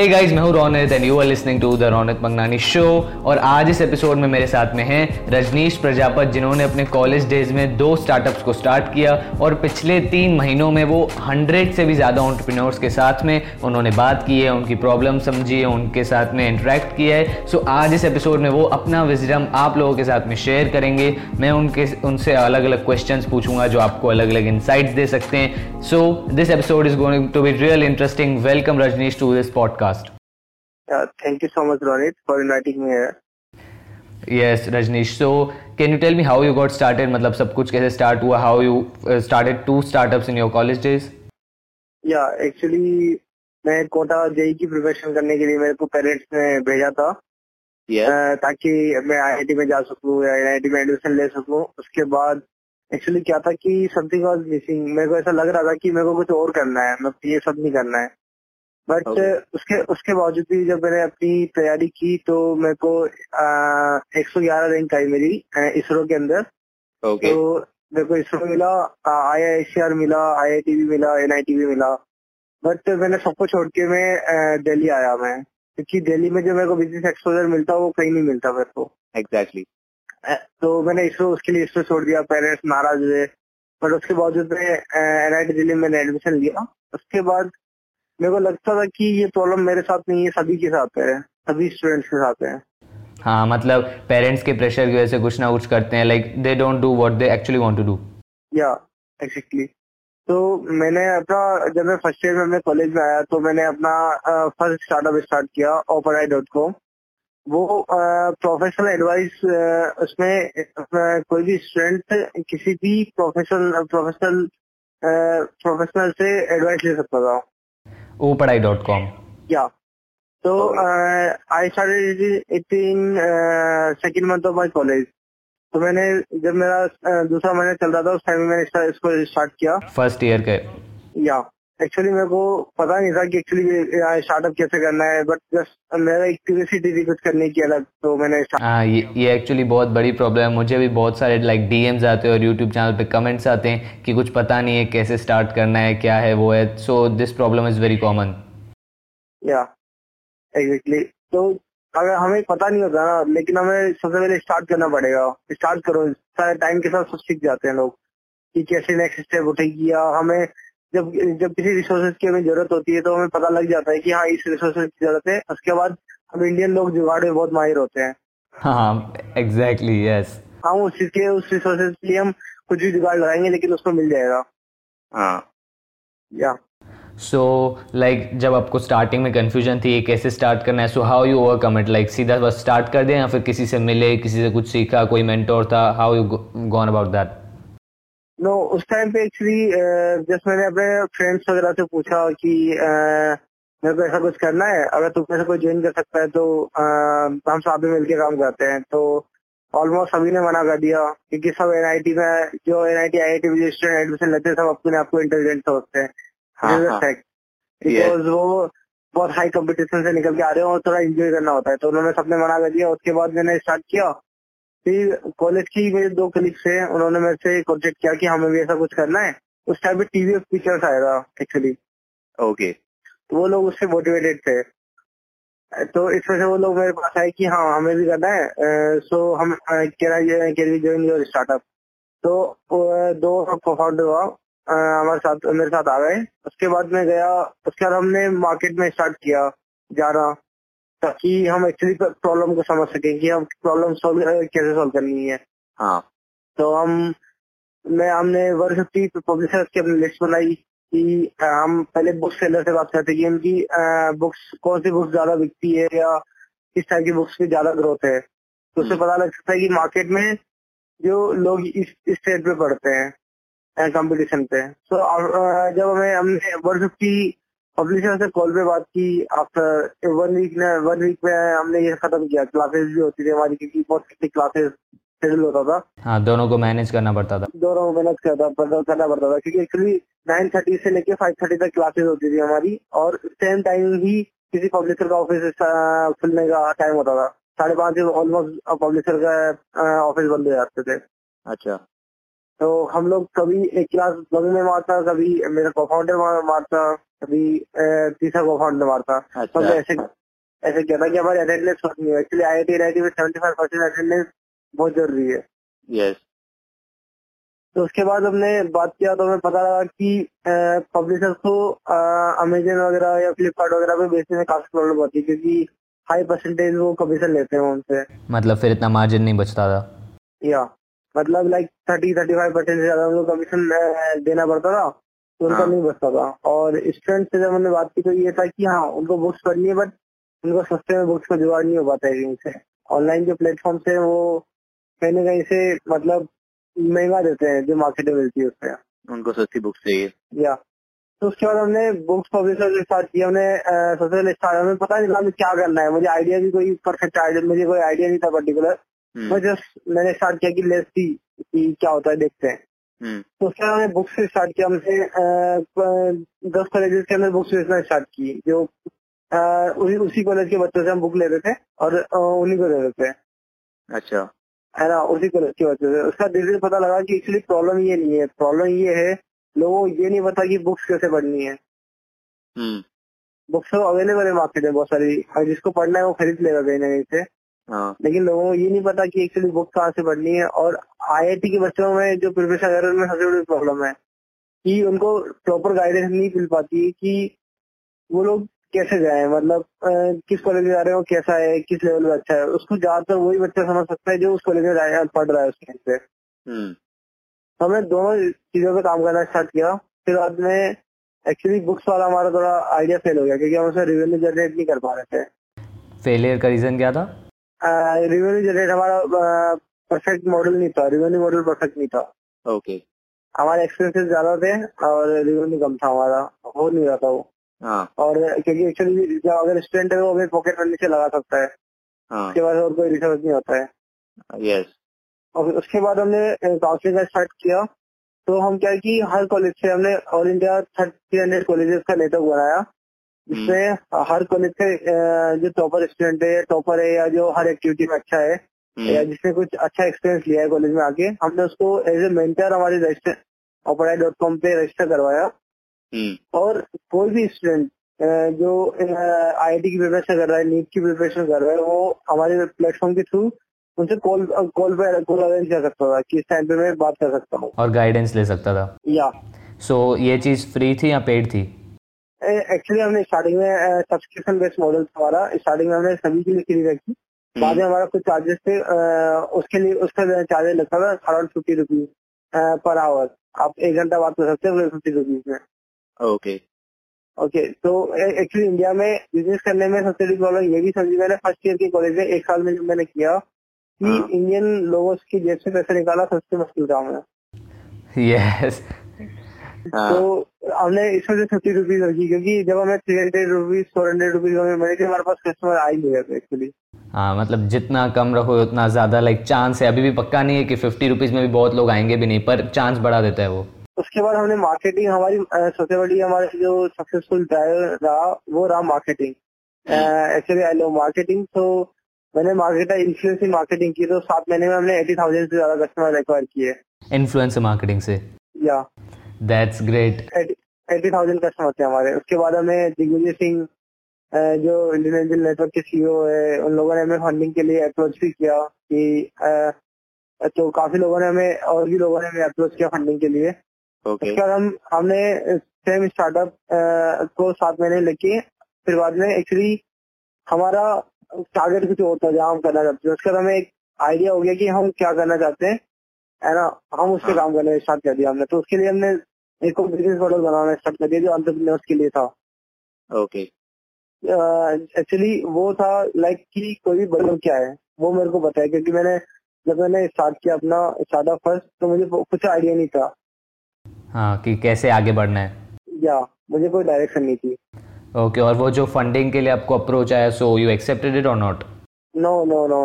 हे guys मैं हूँ Ronit and you are listening to the Ronit Mangnani show और आज इस एपिसोड में मेरे साथ में हैं रजनीश प्रजापत, जिन्होंने अपने कॉलेज डेज़ में दो स्टार्टअप्स को स्टार्ट किया और पिछले तीन महीनों में वो हंड्रेड से भी ज़्यादा ऑन्टरप्रिन्योर्स के साथ में उन्होंने बात की है, उनकी प्रॉब्लम समझी है, उनके साथ में इंटरेक्ट किया है. सो आज इस एपिसोड में वो अपना विजडम आप लोगों के साथ में शेयर करेंगे. मैं उनके, उनसे अलग अलग क्वेश्चन पूछूँगा जो आपको अलग अलग इंसाइट्स दे सकते हैं. So this episode is going to be real interesting welcome Rajneesh to this podcast podcast. Uh, thank you so much, Ronit, for inviting me here. Yes, Rajnish. So, can you tell me how you got started? मतलब सब कुछ कैसे start हुआ? How you uh, started two startups in your college days? Yeah, actually मैं Kota JEE की preparation करने के लिए मेरे को पेरेंट्स ने भेजा था yeah. uh, ताकि मैं आईआईटी में जा सकूँ या आईआईटी में एडमिशन ले सकूँ उसके बाद एक्चुअली क्या था कि समथिंग वाज मिसिंग मेरे को ऐसा लग रहा था कि मेरे को कुछ और करना है मैं ये सब नहीं करना है बट okay. उसके उसके बावजूद भी जब मैंने अपनी तैयारी की तो मेरे को एक सौ ग्यारह रैंक आई मेरी इसरो के अंदर okay. तो मेरे को इसरो मिला आई आई सी आर मिला आई आई टी भी मिला एन आई टी भी मिला बट मैंने सबको छोड़ के मैं दिल्ली आया मैं क्योंकि दिल्ली में जो मेरे को बिज़नेस एक्सपोजर मिलता वो कहीं नहीं मिलता मेरे को एग्जैक्टली exactly. तो मैंने इसरो उसके लिए इसरो छोड़ दिया पेरेंट्स नाराज़ हुए बट उसके बावजूद मैं एन आई टी दिल्ली में मैंने एडमिशन लिया उसके बाद मेरे को लगता था कि ये प्रॉब्लम मेरे साथ नहीं है सभी के साथ है सभी स्टूडेंट्स के साथ है। हाँ मतलब पेरेंट्स के प्रेशर की वजह से कुछ ना कुछ करते हैं like they don't do what they actually want to do या एक्जेक्टली तो मैंने अपना जब मैं फ़र्स्ट ईयर में अपने कॉलेज में आया तो मैंने अपना फ़र्स्ट स्टार्टअप स्टार्ट किया ओपन डॉट कॉम वो प्रोफेशनल एडवाइस उसमें कोई भी स्टूडेंट किसी भी प्रोफेशनल प्रोफेशनल प्रोफेशनल से एडवाइस ले सकता था। opadai.com. Yeah. So uh, I started it in uh, second month of my college. तो मैंने जब मेरा uh, दूसरा महीना चल रहा था उस टाइम मैंने इसको स्टार्ट किया फ़र्स्ट ईयर के या एक्चुअली मेरे को पता नहीं था कि एक्चुअली स्टार्टअप कैसे करना है बट जस्ट मेरा एक क्यूरियोसिटी थी कुछ करने की अलग तो मैंने हाँ ये एक्चुअली बहुत बड़ी प्रॉब्लम है। मुझे भी बहुत सारे लाइक डीएम्स आते हैं और यूट्यूब चैनल पे कमेंट्स आते हैं कि कुछ पता नहीं है कैसे स्टार्ट करना है क्या है वो है। So this problem is very common या एग्जैक्टली तो अगर हमें पता नहीं होता ना लेकिन हमें सबसे पहले स्टार्ट करना पड़ेगा। स्टार्ट करो सारे टाइम के साथ सब सीख जाते हैं लोग कि कैसे नेक्स्ट स्टेप उठेगी या हमें जब जब किसी रिसोर्सेज की हमें ज़रूरत होती है तो हमें पता लग जाता है कि हाँ इस रिसोर्सेज की ज़रूरत है। उसके बाद हम इंडियन लोग जुगाड़ में बहुत माहिर होते हैं। हाँ एग्जैक्टली यस हाँ उस चीज़ के उस रिसोर्सेज के लिए हम कुछ भी जुगाड़ लगाएँगे लेकिन उसको मिल जाएगा। हाँ। या। सो लाइक जब आपको स्टार्टिंग में कंफ्यूजन थी कैसे स्टार्ट करना है so how you overcome it like सीधा बस स्टार्ट कर दें या फिर किसी से मिले किसी से कुछ सीखा कोई मेंटोर था? How you gone about that no उस टाइम पे एक्चुअली जस्ट मैंने अपने फ्रेंड्स वगैरह से पूछा कि मेरे को ऐसा कुछ करना है? अगर तुम ऐसा कोई ज्वाइन कर सकता है तो आ, हम साथ में मिलकर काम करते हैं। तो ऑलमोस्ट सभी ने मना कर दिया क्योंकि सब एनआईटी में जो एन आई एनआईटी आईआईटी में स्टूडेंट एडमिशन लेते हैं सब अपने आपको इंटेलिजेंट सोचते हैं। बिकॉज़ वो बहुत हाई कंपटीशन से निकल के आ रहे हो और थोड़ा एंजॉय करना होता है। तो उन्होंने सबने मना कर दिया उसके बाद मैंने स्टार्ट किया। फिर कॉलेज की मेरे दो कलीग्स है उन्होंने मेरे से कॉन्टेक्ट किया कि हमें भी ऐसा कुछ करना है। उस टाइम पे टीवी पिक्चर्स आया था एक्चुअली ओके तो वो लोग उससे मोटिवेटेड थे। तो इस वजह से वो लोग मेरे पास आए कि हाँ हमें भी करना है। सो हम ज्वाइन योर स्टार्टअप तो दो को फाउंडर हुआ हमारे साथ मेरे साथ आ गए। उसके बाद मैं गया उसके बाद हमने मार्केट में स्टार्ट किया जाना। ताकि हम एक्चुअली प्रॉब्लम को समझ सकें कि हम प्रॉब्लम सॉल्व कैसे सॉल्व करनी है। हाँ। तो हम मैं हमने वन फिफ्टी पब्लिशर्स की अपनी लिस्ट बनाई कि हम पहले बुक सेलर से बात करते कि उनकी बुक्स कौन सी बुक्स ज़्यादा बिकती है या किस टाइप की बुक्स की ज़्यादा ग्रोथ है। तो उससे हम्म। पता लग सकता है कि मार्केट में जो लोग इस स्टेट पे पढ़ते हैं कंपटीशन पे। तो जब हमें हमने वन फिफ्टी पब्लिशर से कॉल पे बात की आफ्टर वन वीक में वन वीक में हमने ये खत्म किया। क्लासेस भी होती थी हमारी क्योंकि बहुत कितनी क्लासेस शेड्यूल होता था। हाँ दोनों को मैनेज करना पड़ता था। दोनों को मैनेज करता करना पड़ता था क्योंकि एक्चुअली नाइन थर्टी से लेके फाइव थर्टी तक क्लासेस होती थी हमारी और सेम टाइम ही किसी पब्लिशर का ऑफ़िस खुलने का टाइम होता था। साढ़े पाँच ऑलमोस्ट पब्लिशर का ऑफ़िस बंद हो जाते थे। अच्छा। तो हम लोग कभी एक क्लास बंग में मारता कभी मेरा कोफाउंडर मारता कभी तीसरा कोफाउंडर मारता। अच्छा। तो ऐसे ऐसे कहता कि हमारी अटेंडेंस नहीं है एक्चुअली आई आई टी में सेवेंटी फाइव परसेंट अटेंडेंस बहुत ज़रूरी है। यस तो उसके बाद हमने बात किया तो हमें पता लगा कि पब्लिशर्स को अमेजन वगैरह या फ्लिपकार्ट वगैरह पे बेचने में काफ़ी प्रॉब्लम होती है क्योंकि हाई परसेंटेज वो कमीशन लेते हैं उनसे। मतलब फिर इतना मार्जिन नहीं बचता था? या मतलब like thirty thirty five percent से ज़्यादा उनको कमीशन देना पड़ता था तो उनका हाँ। नहीं बचता था। और स्टूडेंट से जब हमने बात की तो ये था कि हाँ उनको बुक्स पढ़नी है बट उनको सस्ते में बुक्स का जुगाड़ नहीं हो पाता है कहीं से। ऑनलाइन जो प्लेटफॉर्म से वो कहीं ना कहीं से मतलब महँगा देते हैं जो मार्केट में मिलती है उससे उनको सस्ती बुक्स चाहिए। या। तो उसके बाद हमने बुक्स पब्लिशर स्टार्ट किया हमने सोशल स्टार्ट हमें पता नहीं था हमें क्या करना है। मुझे आइडिया भी कोई परफेक्ट आइडिया मुझे कोई आइडिया नहीं था पर्टिकुलर मैं जस्ट मैंने स्टार्ट किया कि लेट्स सी कि क्या होता है देखते हैं। हम्म। तो उसके बाद हमने बुक्स से स्टार्ट किया हमसे दस कॉलेजेस के अंदर बुक्स बेचना स्टार्ट की जो उसी उसी कॉलेज के बच्चों से हम बुक लेते थे और उन्हीं को दे देते अच्छा। है ना? उसी कॉलेज के बच्चों से। उसका धीरे धीरे पता लगा कि एक्चुअली प्रॉब्लम ये नहीं है। प्रॉब्लम ये है लोगों को ये नहीं पता कि बुक्स कैसे पढ़नी है। बुक्स तो अवेलेबल है मार्केट में बहुत सारी जिसको पढ़ना है वो खरीद लेगा कहीं ना कहीं से। हाँ। लेकिन लोगों को ये नहीं पता कि एक्चुअली बुक कहाँ से पढ़नी है और आईआईटी के बच्चों में जो प्रिपरेशन कर रहे हैं उनमें सबसे बड़ी प्रॉब्लम है कि उनको प्रॉपर गाइडेंस नहीं मिल पाती है कि वो लोग कैसे जाए मतलब किस कॉलेज में जा रहे हो कैसा है किस लेवल में अच्छा है। उसको ज़्यादातर वही बच्चा समझ सकता है जो उस कॉलेज में पढ़ रहा है उसके से हम्म। तो हमने दोनों चीज़ों पे काम करना स्टार्ट किया। फिर बाद में एक्चुअली बुक्स वाला हमारा थोड़ा आइडिया फेल हो गया क्योंकि हम उसमें रिवेन्यू जनरेट नहीं कर पा रहे थे। फेलियर का रीजन क्या था? रिवेन्यू जनरेट हमारा परफेक्ट मॉडल नहीं था. रिवेन्यू मॉडल परफेक्ट नहीं था. Okay okay. हमारे एक्सपेंसेस ज़्यादा थे और रिवेन्यू कम था हमारा. हो नहीं रहा था वो. हाँ. और क्योंकि एक्चुअली जब अगर स्टूडेंट है वो अपने पॉकेट मनी से लगा सकता है. हाँ. उसके बाद और कोई रिसर्च नहीं होता है. यस और उसके बाद हमने काउंसलिंग का स्टार्ट किया. तो हम क्या कि हर कॉलेज से हमने all India thirty hundred colleges का नेटवर्क बनाया जिसमें हम्म। हर कॉलेज से जो टॉपर स्टूडेंट है टॉपर है या जो हर एक्टिविटी में अच्छा है हम्म। या जिसने कुछ अच्छा एक्सपीरियंस लिया है कॉलेज में आके हमने उसको एज ए मेंटर हमारे रजिस्टर ऑपराई डॉट कॉम पे रजिस्टर करवाया हम्म। और कोई भी स्टूडेंट जो आई की प्रिपरेशन कर रहा है नीट की प्रिपरेशन कर रहा है वो हमारे प्लेटफॉर्म के थ्रू उनसे कॉल कॉल पे कॉल अरेंज कर सकता था कि इस टाइम पे मैं बात कर सकता हूँ और गाइडेंस ले सकता था या सो so, ये चीज़ फ्री थी या पेड थी एक्चुअली हमने स्टार्टिंग में सब्सक्रिप्शन बेस्ड मॉडल हमारा स्टार्टिंग में हमने सभी के लिए फ्री रखी। बाद में हमारा कुछ चार्जेस थे उसके लिए उसका चार्जेस लगता था around fifty rupees per hour आप एक घंटा बात कर सकते हैं फिफ्टी रुपीज़ में। ओके ओके तो एक्चुअली इंडिया में बिज़नेस करने में सबसे बड़ी प्रॉब्लम ये भी समझी मैंने। फ़र्स्ट ईयर के कॉलेज में एक साल में जब मैंने किया कि इंडियन हाँ। लोगों की जेब से पैसे निकालना सबसे मुश्किल काम है। यस। तो हमने इसमें से फिफ्टी रुपीज़ रखी क्योंकि जब हमें three hundred rupees four hundred rupees मैंने कि हमारे पास कस्टमर आ ही नहीं रहे एक्चुअली हाँ मतलब जितना कम रखो उतना ज़्यादा लाइक चांस है। अभी भी पक्का नहीं है कि फिफ्टी रुपीज़ में भी बहुत लोग आएँगे भी नहीं पर चांस बढ़ा देता है वो। उसके बाद हमने मार्केटिंग हमारी सबसे बड़ी हमारे जो सक्सेसफुल ड्राइवर रहा वो रहा marketing actually I low marketing तो मैंने मार्केटर इन्फ्लुएंस मार्केटिंग की तो सात महीने में हमने एटी थाउज़ेंड से ज़्यादा कस्टमर एक्वायर किए। इन्फ्लुएंस मार्केटिंग से? या। That's great eighty thousand customer थे हमारे। उसके बाद हमें दिग्विजय सिंह जो इंडियन एंजल नेटवर्क के सीईओ है उन लोगों ने हमें फंडिंग के लिए अप्रोच भी किया कि तो काफ़ी लोगों ने हमें और भी लोगों ने हमें अप्रोच किया फंडिंग के लिए। Okay. उसके बाद हम हमने सेम स्टार्टअप को सात महीने लेके फिर बाद में एक्चुअली हमारा टारगेट कुछ और था जहाँ हम करना चाहते थे। उसके बाद हमें एक आइडिया हो गया कि हम क्या करना चाहते हैं। है ना? हम उस पर हाँ। काम करने स्टार्ट कर दिया हमने। तो उसके लिए हमने एक बिज़नेस मॉडल बनाना स्टार्ट कर दिया जो अंतरप्रेन्योर्स के लिए था। ओके एक्चुअली वो था लाइक कि कोई भी बदल क्या है वो मेरे को पता है क्योंकि मैंने जब मैंने स्टार्ट किया अपना स्टार्टअप फ़र्स्ट तो मुझे कुछ आइडिया नहीं था। हाँ कि कैसे आगे बढ़ना है। या मुझे कोई डायरेक्शन नहीं थी। ओके okay, और वो जो फंडिंग के लिए आपको अप्रोच आया सो यू एक्सेप्टेड इट और not no no no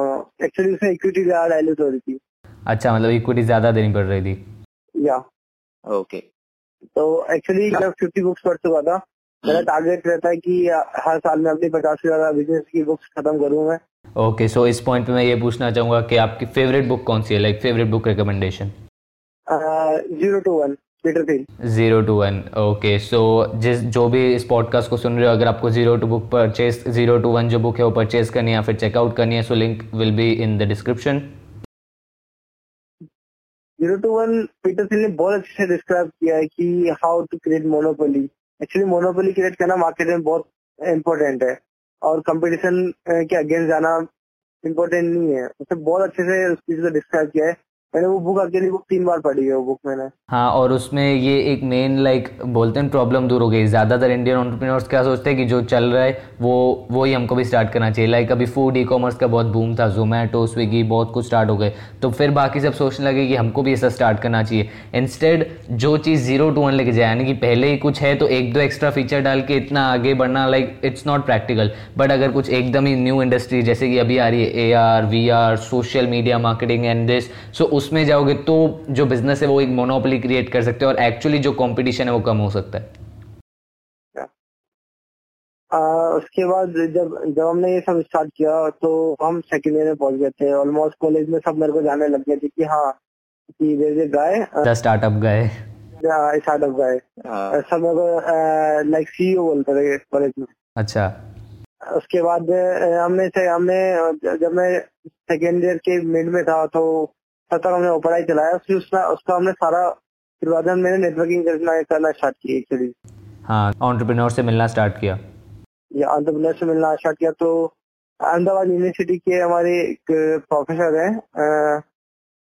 actually उसमें इक्विटी ज़्यादा डाइल्यूट हो रही थी। अच्छा मतलब इक्विटी ज़्यादा देनी पड़ रही थी। या। ओके तो एक्चुअली जब फिफ्टी बुक्स पढ़ चुका था मेरा टारगेट रहता है कि हर साल में अपनी पचास से ज़्यादा बिज़नेस की बुक्स खत्म करूँ मैं। ओके सो इस पॉइंट पे मैं ये पूछना चाहूँगा कि आपकी फेवरेट बुक कौन सी है? Like favourite book recommendation zero to one zero to one okay so जिस जो भी इस पॉडकास्ट को सुन रहे हो अगर आपको zero to book purchase zero to one जो बुक है वो परचेज करनी है या फिर चेकआउट करनी है so link will be in the description zero to one Peter Singh ने बहुत अच्छे से डिस्क्राइब किया है कि how to create monopoly actually monopoly create करना मार्केट में बहुत इम्पोर्टेंट है और कंपटीशन के अगेंस्ट जाना इम्पोर्टेंट नहीं है। उसने बहुत अच्छे से उस चीज़ को डिस्क्राइब किया है। मैंने वो बुक अकेली बुक तीन बार पढ़ी है वो बुक मैंने। हाँ और उसमें ये एक मेन लाइक बोलते हैं प्रॉब्लम दूर हो गई। ज़्यादातर इंडियन ऑन्टरप्रीनर्स क्या सोचते हैं कि जो चल रहा है, वो वो ही हमको भी स्टार्ट करना चाहिए। लाइक अभी फ़ूड ई कॉमर्स का बहुत बूम था जोमेटो स्विगी बहुत कुछ स्टार्ट हो गए। तो फिर बाकी सब सोचने लगे कि हमको भी ऐसा स्टार्ट करना चाहिए। इंस्टेड जो चीज़ ज़ीरो टू वन लेके जाए, यानी कि पहले ही कुछ है तो एक दो एक्स्ट्रा फीचर डाल के इतना आगे बढ़ना like it's not practical but अगर कुछ एकदम ही न्यू इंडस्ट्री जैसे कि अभी आ रही है A R V R social media marketing and this so उसमें जाओगे तो जो बिज़नेस है वो एक मोनोपोली क्रिएट कर सकते हैं और एक्चुअली जो कंपटीशन है वो कम हो सकता है। आ, उसके बाद जब जब हमने ये सब स्टार्ट किया तो हम सेकेंड ईयर में पहुँच गए थे। ऑलमोस्ट कॉलेज में सब मेरे को जाने लग गए थे कि हाँ कि देर गाय स्टार्टअप गाय स्टार्टअप गाय सब मेरे को लाइक सीईओ बोलते थे कॉलेज में। अच्छा। उसके बाद हमने से हमने जब मैं सेकेंड ईयर के मिड में था तो तब तक हमने पढ़ाई चलाया। फिर उसका उसका हमने सारा फिर बाद मैंने नेटवर्किंग करना करना स्टार्ट की एक्चुअली हाँ ऑन्टरप्रेन्योर से मिलना स्टार्ट किया। या ऑन्टरप्रेन्योर से मिलना स्टार्ट किया तो अहमदाबाद यूनिवर्सिटी के हमारे एक प्रोफेसर हैं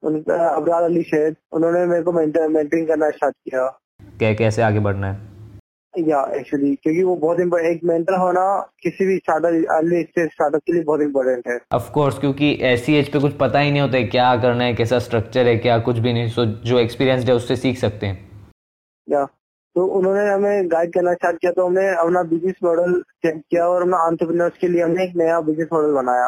उनका अबरार अली शेख उन्होंने मेरे को मेंटरिंग करना स्टार्ट किया। क्या कैसे आगे बढ़ना है? या एक्चुअली क्योंकि वो बहुत एक मेंटर होना किसी भी स्टार्टअप अर्ली स्टेज स्टार्टअप के लिए बहुत इंपॉर्टेंट है। ऑफ़ कोर्स क्योंकि ऐसी एज पे कुछ पता ही नहीं होता है क्या करना है कैसा स्ट्रक्चर है क्या कुछ भी नहीं। सो जो एक्सपीरियंस है उससे सीख सकते हैं। या तो उन्होंने हमें गाइड करना स्टार्ट किया तो हमने अपना बिज़नेस मॉडल चेक किया और हमने आंट्रप्रनर्स के लिए हमने एक नया बिज़नेस मॉडल बनाया।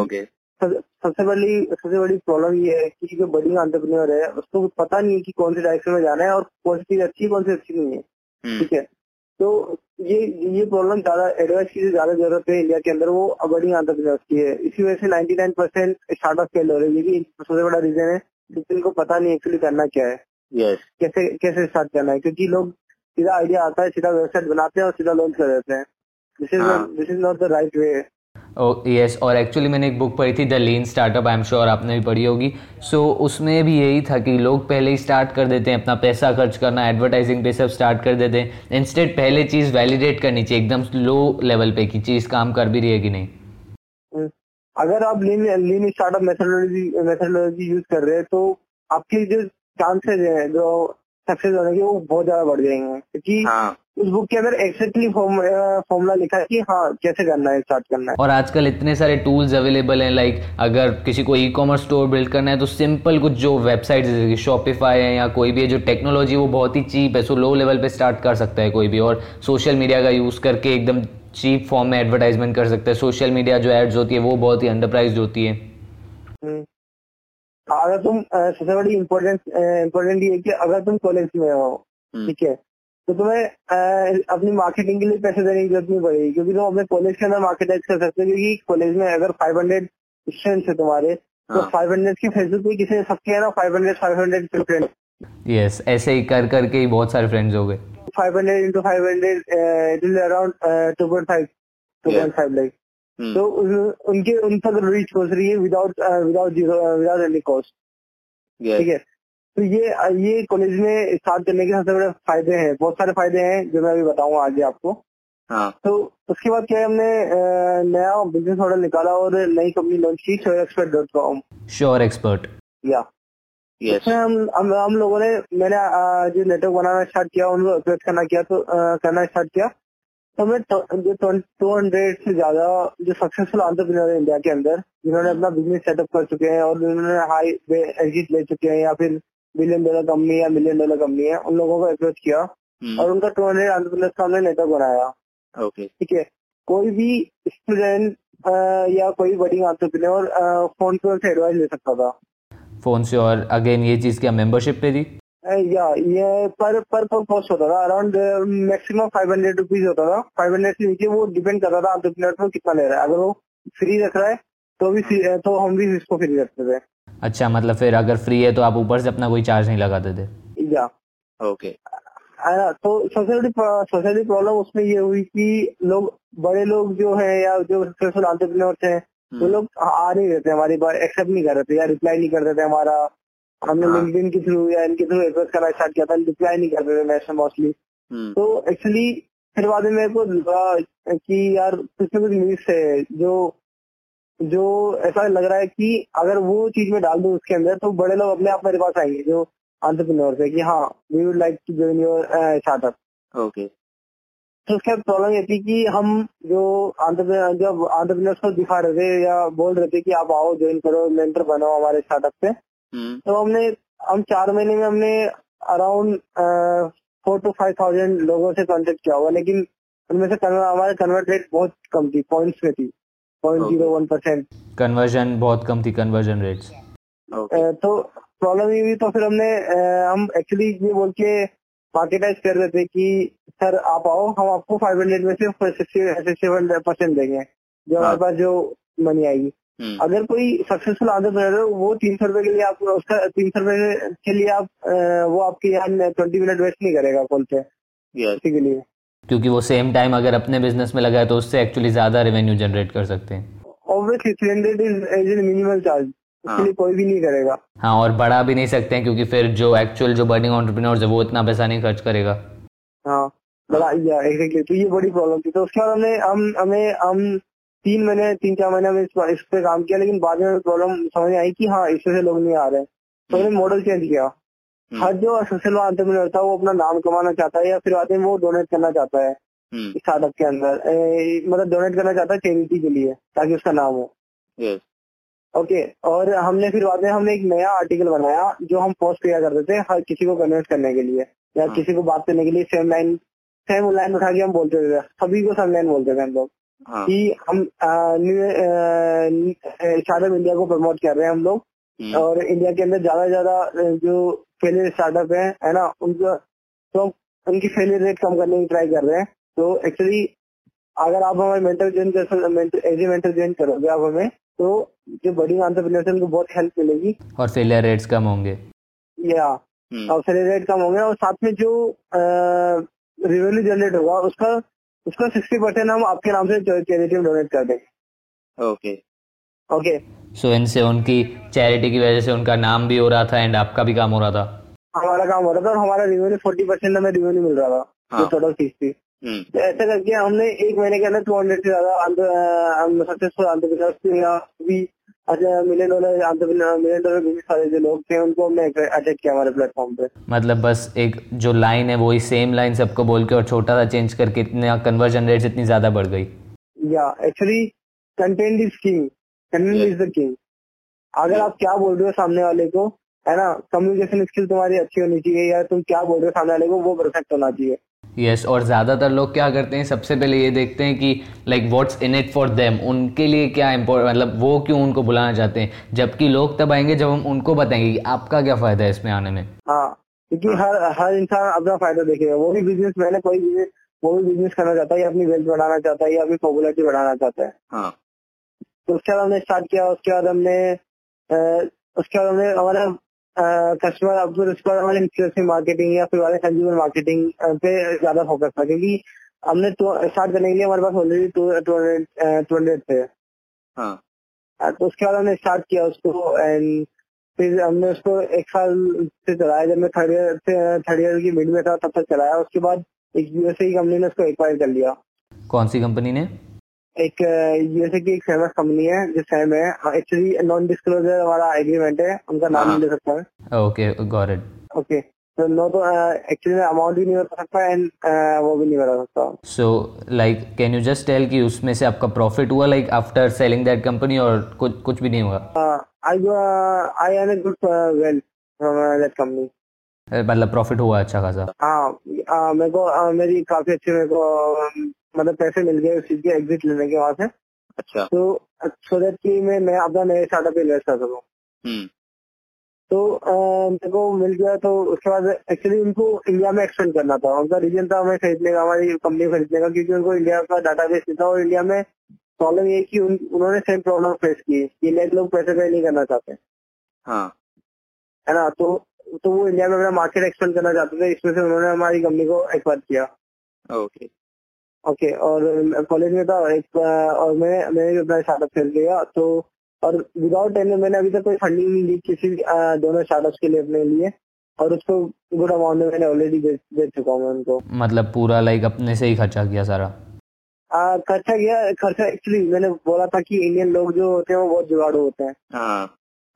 ओके सबसे बड़ी सबसे बड़ी प्रॉब्लम ये है कि जो बड़ी आंट्रप्रनर है उसको पता नहीं है कि कौन से डायरेक्शन में जाना है और कौन सी चीज़ अच्छी कौन सी अच्छी नहीं है। ठीक है? तो ये ये प्रॉब्लम ज़्यादा एडवाइस की ज़्यादा ज़रूरत है इंडिया के अंदर वो बड़ी प्रदेश की है। इसी वजह से 99 परसेंट स्टार्टअप फेल हो रहे हैं ये भी सबसे बड़ा रीजन है इनको पता नहीं एक्चुअली करना क्या है। Yes. कैसे कैसे स्टार्ट करना है क्योंकि लोग सीधा आइडिया आता है सीधा वेबसाइट बनाते हैं और सीधा लॉन्च कर देते हैं। This is this is not the right way yes और एक्चुअली मैंने एक बुक पढ़ी थी the lean startup I am sure आपने भी पढ़ी होगी सो so, उसमें भी यही था कि लोग पहले ही स्टार्ट कर देते हैं अपना पैसा खर्च करना एडवर्टाइजिंग पे सब स्टार्ट कर देते हैं इंस्टेड पहले चीज़ वैलिडेट करनी चाहिए एकदम लो लेवल पे की चीज़ काम कर भी रही है कि नहीं हम्म। अगर आप lean lean startup methodology methodology use कर रहे हैं तो आपकी जो चांसेस है जो सक्सेस होने के वो बहुत ज़्यादा बढ़ जाएँगे क्योंकि हाँ. उस बुक के अंदर एक्सेक्टली फॉर्मूला लिखा है कि हाँ कैसे करना है स्टार्ट करना है और आजकल इतने सारे टूल्स अवेलेबल हैं लाइक अगर किसी को ई कॉमर्स स्टोर बिल्ड करना है तो सिंपल कुछ जो वेबसाइट जैसे शॉपिफाई है या कोई भी है जो टेक्नोलॉजी वो बहुत ही चीप है सो लो लेवल पे स्टार्ट कर सकता है कोई भी और सोशल मीडिया का यूज़ करके एकदम चीप फॉर्म में एडवर्टाइजमेंट कर सकते हैं सोशल मीडिया जो एड्स होती है वो बहुत ही अंडरप्राइज होती है हम्म। अगर तुम सबसे बड़ी इम्पोर्टेंट इम्पोर्टेंट ये कि अगर तुम कॉलेज में हो हम्म। ठीक है तो तुम्हें अपनी मार्केटिंग के लिए पैसे देने की ज़रूरत नहीं पड़ेगी क्योंकि तुम अपने कॉलेज के अंदर मार्केटाइज कर सकते हो क्योंकि कॉलेज में अगर 500 स्टूडेंट्स है तुम्हारे तो फाइव हंड्रेड की फेसबुक पे किसी सबके है ना 500 500 के फ्रेंड यस ऐसे ही कर करके ही बहुत सारे फ्रेंड्स हो गए। Five hundred into five hundred it is around 2.5 2.5 like तो उनके उन तक रीच हो रही है without without without any cost ठीक है? तो ये ये कॉलेज में स्टार्ट करने के सबसे बड़े फ़ायदे हैं बहुत सारे फ़ायदे हैं जो मैं अभी बताऊँगा आगे आपको। हाँ। तो उसके बाद क्या है हमने नया बिज़नेस मॉडल निकाला और नई कंपनी लॉन्च की sure expert dot com sure expert या। Yes. हम हम हम लोगों ने मैंने जो नेटवर्क बनाना स्टार्ट किया उनको अप्रोच करना किया तो करना स्टार्ट किया। तो मैं जो टू हंड्रेड से ज़्यादा जो सक्सेसफुल आंट्रप्रीनर है इंडिया के अंदर जिन्होंने अपना बिज़नेस सेटअप कर चुके हैं और जिन्होंने हाई एग्जिट ले चुके हैं या फिर बिलियन डॉलर कंपनी या मिलियन डॉलर कंपनी है उन लोगों को अप्रोच किया हम्म। और उनका टू हंड्रेड आंट्रप्रीनर का हमने नेटवर्क बनाया। ओके ठीक है? कोई भी स्टूडेंट या कोई बड़ी आंट्रप्रीनर फ़ोन पे उनसे एडवाइस ले सकता था। फ़ोन से और अगेन ये चीज़ क्या मेंबरशिप पे थी या ये पर पर पर पोस्ट होता था। Around maximum five hundred rupees होता था। फाइव हंड्रेड से नीचे वो डिपेंड करता था आंट्रप्रीनर पर कितना ले रहा है। अगर वो फ्री रख रहा है तो भी तो हम भी इसको फ्री रखते थे। अच्छा मतलब फिर अगर फ्री है तो आप ऊपर से अपना कोई चार्ज नहीं लगाते थे? या। ओके तो सबसे बड़ी सबसे बड़ी प्रॉब्लम उसमें ये हुई कि लोग बड़े लोग जो है या जो सक्सेसफुल आंट्रप्रनोर्स हैं वो लोग आ नहीं रहते हमारी बात एक्सेप्ट नहीं कर रहे थे या रिप्लाई नहीं करते थे हमारा। हमने हाँ। लिंक्डइन के थ्रू या इनके थ्रू रिक्वेस्ट करना स्टार्ट किया था रिप्लाई नहीं करते थे मैसेज मोस्टली तो एक्चुअली फिर बाद में मेरे को लगा कि यार कुछ ना कुछ मिस है जो जो ऐसा लग रहा है कि अगर वो चीज़ में डाल दूँ उसके अंदर तो बड़े लोग अपने आप मेरे पास आएँगे जो आंट्रप्रनोर है कि हाँ we would like to join your startup okay तो उसका प्रॉब्लम ये थी कि हम जो आंट्रप्रनर जब आंट्रप्रनर्स को दिखा रहे थे या बोल रहे थे कि आप आओ ज्वाइन करो मेंटर बनो हमारे स्टार्टअप पे हम्म, तो हमने हम चार महीने में हमने around four to five thousand लोगों से कॉन्टेक्ट किया हुआ लेकिन उनमें से हमारे कन्वर्ट रेट बहुत कम थी पॉइंट्स में थी। परसेंट कन्वर्जन बहुत कम थी कन्वर्जन रेट्स तो प्रॉब्लम ये हुई तो फिर हमने हम एक्चुअली ये बोल के मार्केटाइज कर रहे थे कि सर आप आओ हम आपको फाइव हंड्रेड में से सिक्सटी परसेंट देंगे जो हमारे हाँ। पास जो मनी आएगी. हम्म, अगर कोई सक्सेसफुल है वो तीन सौ रुपए के लिए आप उसका तीन सौ रुपए के लिए आप वो आपके यहाँ ट्वेंटी मिनट वेस्ट नहीं करेगा कॉल पे इसी के लिए। क्योंकि वो सेम टाइम अगर अपने बिज़नेस में लगाए तो उससे एक्चुअली ज़्यादा रेवेन्यू जनरेट कर सकते हैं। Obviously three hundred is is minimal charge हाँ। लिए कोई भी नहीं करेगा। हाँ और बढ़ा भी नहीं सकते हैं क्योंकि फिर जो एक्चुअल जो बर्निंग ऑन्टरप्रीनोर्स है वो इतना पैसा नहीं खर्च करेगा। हाँ बड़ा या एग्जैक्टली तो ये बड़ी प्रॉब्लम थी। तो उसके बाद हमने हम हमें हम तीन महीने तीन चार महीने में इस, पर- इस पे काम किया लेकिन बाद में प्रॉब्लम समझ में आई कि हाँ इससे लोग नहीं आ रहे हैं। तो हमने मॉडल चेंज किया। हर जो सक्सेसफुल आंट्रप्रनर था वो अपना नाम कमाना चाहता है या फिर वो डोनेट करना चाहता है हम्म, स्टार्टअप के अंदर। ए, मतलब डोनेट करना चाहता है चैरिटी के लिए ताकि उसका नाम हो। ओके और हमने फिर बाद में हमने एक नया आर्टिकल बनाया जो हम पोस्ट किया करते थे हर किसी को कन्वर्ट करने के लिए या हाँ। किसी को बात करने के लिए सेम लाइन सेम लाइन उठा के हम बोलते थे। सभी को सेम लाइन बोलते थे हम लोग हाँ। कि हम स्टार्टअप इंडिया को प्रमोट कर रहे हैं हम लोग। हम्म, और इंडिया के अंदर ज़्यादा से ज़्यादा जो फेलियर स्टार्टअप है है ना? उनका तो उनकी फेलियर रेट कम करने की ट्राई कर रहे हैं। तो एक्चुअली अगर आप हमारे मेंटर ज्वाइन कर एज ए मेंटर ज्वाइन करोगे आप हमें तो जो बड़ी आंट्रप्रनर उनको बहुत हेल्प मिलेगी। और फेलियर रेट्स कम होंगे। या हम्म, और फेलियर रेट कम होंगे और साथ में जो रेवेन्यू जनरेट होगा उसका उसका सिक्सटी परसेंट हम आपके नाम से चैरिटी में डोनेट कर देंगे। ओके ओके सो इनसे उनकी चैरिटी की वजह से उनका नाम भी हो रहा था एंड आपका भी काम हो रहा था? हमारा काम हो रहा था और हमारा रेवेन्यू फोर्टी परसेंट हमें रेवेन्यू मिल रहा था हाँ। टोटल फ़ीस थी। हम्म, तो ऐसा करके हमने एक महीने के अंदर टू हंड्रेड से ज़्यादा सक्सेसफुल भी million dollar million dollar business वाले जो लोग थे उनको हमने अटैक किया हमारे प्लेटफॉर्म पे। मतलब बस एक जो लाइन है वही सेम लाइन सबको बोल के और छोटा सा चेंज करके इतना कन्वर्जन रेट्स इतनी ज़्यादा बढ़ गई। या actually content is king content is the king अगर आप क्या बोल रहे हो सामने वाले को है ना? कम्युनिकेशन स्किल तुम्हारी अच्छी होनी चाहिए या तुम क्या बोल रहे हो सामने वाले को वो परफेक्ट होना चाहिए। यस yes, और ज़्यादातर लोग क्या करते हैं सबसे पहले ये देखते हैं कि like what's in it for them उनके लिए क्या इम्पोर्ट मतलब वो क्यों उनको बुलाना चाहते हैं? जबकि लोग तब आएँगे जब हम उनको बताएँगे कि आपका क्या फ़ायदा है इसमें आने में। हाँ क्योंकि हर हर इंसान अपना फ़ायदा देखेगा वो भी बिज़नेस मैंने कोई बिज़नेस वो भी बिज़नेस करना चाहता है या अपनी वेल्थ बढ़ाना चाहता है या अपनी पॉपुलरिटी बढ़ाना चाहता है। हाँ। तो उसके बाद हमने स्टार्ट किया उसके बाद हमने उसके बाद हमने हमारा कस्टमर अब फिर उसके बाद हमारे इन्फ्लुएंसिंग मार्केटिंग या फिर हमारे कंज्यूमर मार्केटिंग पे ज़्यादा फोकस था। क्योंकि हमने स्टार्ट करने के लिए हमारे पास already two hundred two hundred थे। हाँ। तो उसके बाद हमने स्टार्ट किया उसको एंड फिर हमने उसको एक साल से चलाया। जब मैं थर्ड ईयर थर्ड ईयर की मिड में था तब तक चलाया। उसके बाद एक यूएसए की कंपनी ने उसको एक्वायर कर लिया। कौन सी कंपनी ने? एक यूएसए की एक फ़ेमस कंपनी है जो सैम है एक्चुअली नॉन डिस्क्लोजर हमारा एग्रीमेंट है उनका नाम हाँ। नहीं ले सकता मैं। ओके गॉट इट ओके तो नो तो एक्चुअली मैं अमाउंट भी नहीं बता सकता एंड वो भी नहीं बता सकता। So like can you just tell कि उसमें से आपका प्रॉफिट हुआ like after selling that company और कुछ कुछ भी नहीं हुआ? I I an a good well from that company मतलब प्रॉफिट हुआ अच्छा खासा। हाँ मेरे को मेरी काफ़ी अच्छे मेरे को अ, मतलब पैसे मिल गए उस चीज़ के एग्जिट लेने के वहाँ से। अच्छा। तो सो दैट कि मैं मैं अपना नए स्टार्टअप इन्वेस्ट कर सकूँ। हम्म। तो मेरे को मिल गया तो उसके बाद एक्चुअली उनको इंडिया में एक्सपेंड करना था। उनका रीजन था हमें खरीदने का हमारी कंपनी खरीदने का क्योंकि उनको इंडिया का डाटा बेस था और इंडिया में प्रॉब्लम ये कि उन, उन्होंने सेम प्रॉब्लम फेस की कि इंडिया के लोग पैसे पे नहीं करना चाहते। हाँ। है ना? तो तो वो इंडिया में अपना मार्केट एक्सपेंड करना चाहते थे इसमें से उन्होंने हमारी कंपनी को एक्वायर किया। ओके। ओके और कॉलेज में था एक और मैं मैंने भी अपना स्टार्टअप खेल किया तो और विदाउट एनी मैंने अभी तक कोई फंडिंग नहीं ली किसी दोनों स्टार्टअप्स के लिए अपने लिए और उसको गुड अमाउंट में मैंने ऑलरेडी दे, दे चुका हूँ उनको। मतलब पूरा लाइक अपने से ही खर्चा किया सारा? आ, खर्चा किया खर्चा एक्चुअली मैंने बोला था कि इंडियन लोग जो होते हैं वो बहुत जुगाड़ू होते हैं। हाँ।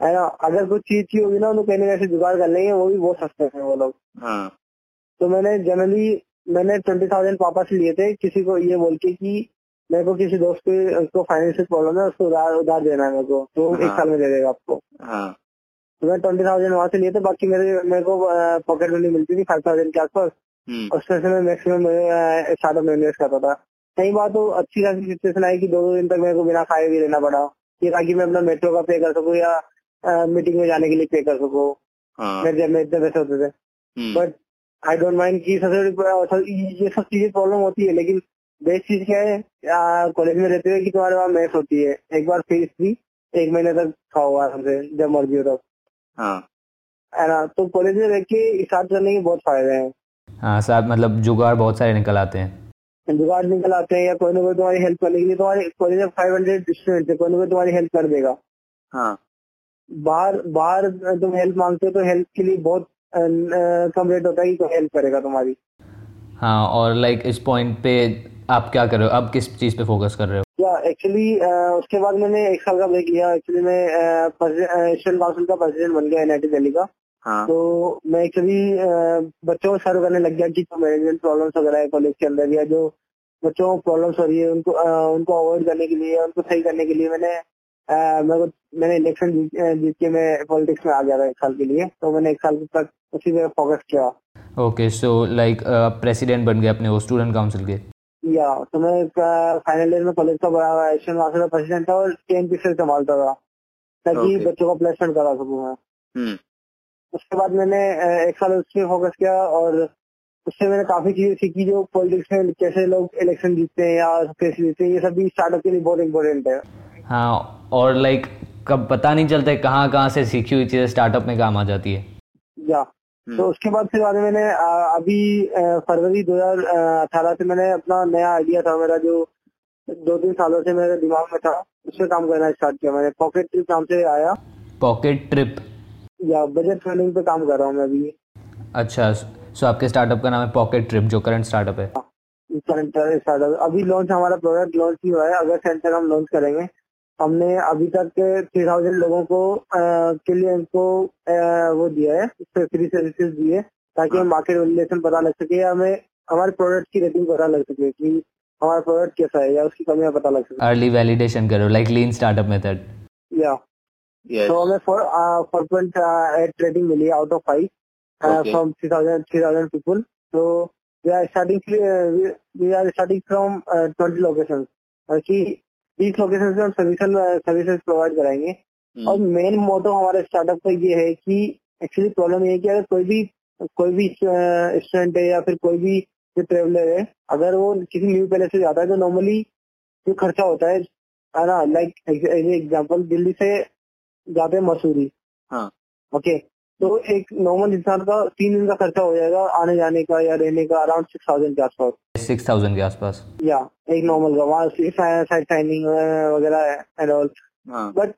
है ना? अगर कुछ चीज़ चाहिए होगी ना उनको कहीं ना कहीं जुगाड़ कर लेंगे वो भी बहुत सस्ते हैं वो लोग। हाँ। तो मैंने जनरली मैंने ट्वेंटी थाउज़ेंड पापा से लिए थे किसी को ये बोल के कि मेरे को किसी दोस्त के उसको फाइनेंशियल प्रॉब्लम है उसको उधार उधार देना है मेरे को तो वो एक हाँ। साल में दे देगा आपको। हाँ। तो मैं ट्वेंटी थाउज़ेंड वहाँ से लिए थे बाकी मेरे मेरे को पॉकेट मनी मिलती थी फाइव थाउज़ेंड के आसपास। हम्म। उसमें से मैं मैक्सिमम स्टार्टअप में इन्वेस्ट करता था। कई बार तो अच्छी खासी सिचुएशन आई कि दो दो दिन तक मेरे को बिना खाए भी रहना पड़ा। कि ताकि मैं अपना मेट्रो का पे कर सकूँ या मीटिंग में जाने के लिए पे कर सकूँ। हाँ। मेरे जेब में इतने पैसे होते थे। Hmm, but I don't mind की सबसे ये सब चीज़ें प्रॉब्लम होती है लेकिन बेस्ट चीज़ क्या है कॉलेज में रहते हुए कि तुम्हारे वहाँ मेस होती है। एक बार फ़ीस दी एक महीने तक खाओ आराम से जब मर्ज़ी हो तब। हाँ। है ना? तो कॉलेज में रह के स्टार्ट करने के बहुत फ़ायदे हैं। हाँ साहब मतलब जुगाड़ बहुत सारे निकल आते हैं। जुगाड़ निकल आते हैं या कोई ना कोई तुम्हारी हेल्प करने के लिए तुम्हारे कॉलेज में फाइव हंड्रेड स्टूडेंट है कोई ना कोई तुम्हारी हेल्प कर देगा। हाँ। बाहर बाहर तुम हेल्प मांगते हो तो हेल्प के लिए बहुत कम रेट होता है कि कोई हेल्प करेगा तुम्हारी। हाँ और लाइक इस पॉइंट पे आप क्या कर रहे हो? अब किस चीज़ पे फोकस कर रहे हो? या एक्चुअली उसके बाद मैंने एक साल का ब्रेक लिया। एक्चुअली मैं स्टूडेंट काउंसिल का प्रेसिडेंट बन गया एनआईटी दिल्ली का। हाँ। तो मैं एक्चुअली बच्चों को सर्व करने लग गया कि जो मैनेजमेंट प्रॉब्लम्स वगैरह है कॉलेज के अंदर या जो बच्चों को प्रॉब्लम्स हो रही है उनको अ, उनको अवॉइड करने के लिए उनको सही करने के लिए मैंने मेरे को मैंने इलेक्शन जीत के मैं पॉलिटिक्स में आ गया था एक साल के लिए। तो मैंने एक साल तक उसी में फोकस किया। ओके सो लाइक प्रेसिडेंट बन गए अपने वो स्टूडेंट काउंसिल के? या तो मैं फाइनल ईयर में कॉलेज का बड़ा स्टूडेंट काउंसिल का प्रेसिडेंट था और टीएनपी से संभालता था। ताकि Okay. बच्चों का प्लेसमेंट करा सकूँ मैं। हम्म। उसके बाद मैंने एक साल उस पर फोकस किया और उससे मैंने काफ़ी चीज़ें सीखी जो पॉलिटिक्स में कैसे लोग इलेक्शन जीतते हैं या कैसे जीतते हैं ये सब भी स्टार्टअप के लिए बहुत इम्पोर्टेंट है। हाँ और लाइक कब पता नहीं चलता है कहाँ कहाँ से सीखी हुई चीज़ें स्टार्टअप में काम आ जाती है। या। हम्म, तो उसके बाद फिर बाद में मैंने अभी फरवरी 2018 से मैंने अपना नया आइडिया था मेरा जो दो तीन सालों से मेरे दिमाग में था उस पर काम करना स्टार्ट किया मैंने। पॉकेट ट्रिप नाम से आया। पॉकेट ट्रिप या बजट फंडिंग पे काम कर रहा हूँ मैं अभी। अच्छा सो आपके स्टार्टअप का नाम है पॉकेट ट्रिप जो करंट स्टार्टअप है। करंट स्टार्टअप अभी लॉन्च हमारा प्रोडक्ट लॉन्च ही हुआ है। अगस्त सेंटर हम लॉन्च करेंगे हमने अभी तक थ्री थाउज़ेंड लोगों को अ, के लिए उनको वो दिया है फ्री सर्विसेज़ दिए ताकि हमें मार्केट वैल्यूएशन पता लग सके या हमें हमारे प्रोडक्ट की रेटिंग पता लग सके कि हमारा प्रोडक्ट कैसा है या उसकी कमियाँ पता लग सके। अर्ली वैलिडेशन करो लाइक लीन स्टार्टअप मेथड या तो हमें four four point eight rating milli out of five from three thousand three thousand people तो we are starting we are starting from twenty location कि बीस लोकेशन से हम service services provide कराएँगे। हम्म, और मेन मोटो हमारे स्टार्टअप का ये है कि एक्चुअली प्रॉब्लम ये है कि अगर कोई भी कोई भी स्टूडेंट है या फिर कोई भी जो ट्रेवलर है अगर वो किसी न्यू पैलेस से जाता है तो नॉर्मली जो खर्चा होता है है ना लाइक एग्ज़ाम्पल दिल्ली से जाते हैं मसूरी हाँ। ओके तो एक नॉर्मल इंसान का तीन दिन का खर्चा हो जाएगा आने जाने का या रहने का अराउंड सिक्स थाउज़ेंड के आसपास। सिक्स थाउज़ेंड के आसपास। या एक नॉर्मल का वहाँ साइड साइनिंग वगैरह एंड ऑल हाँ। बट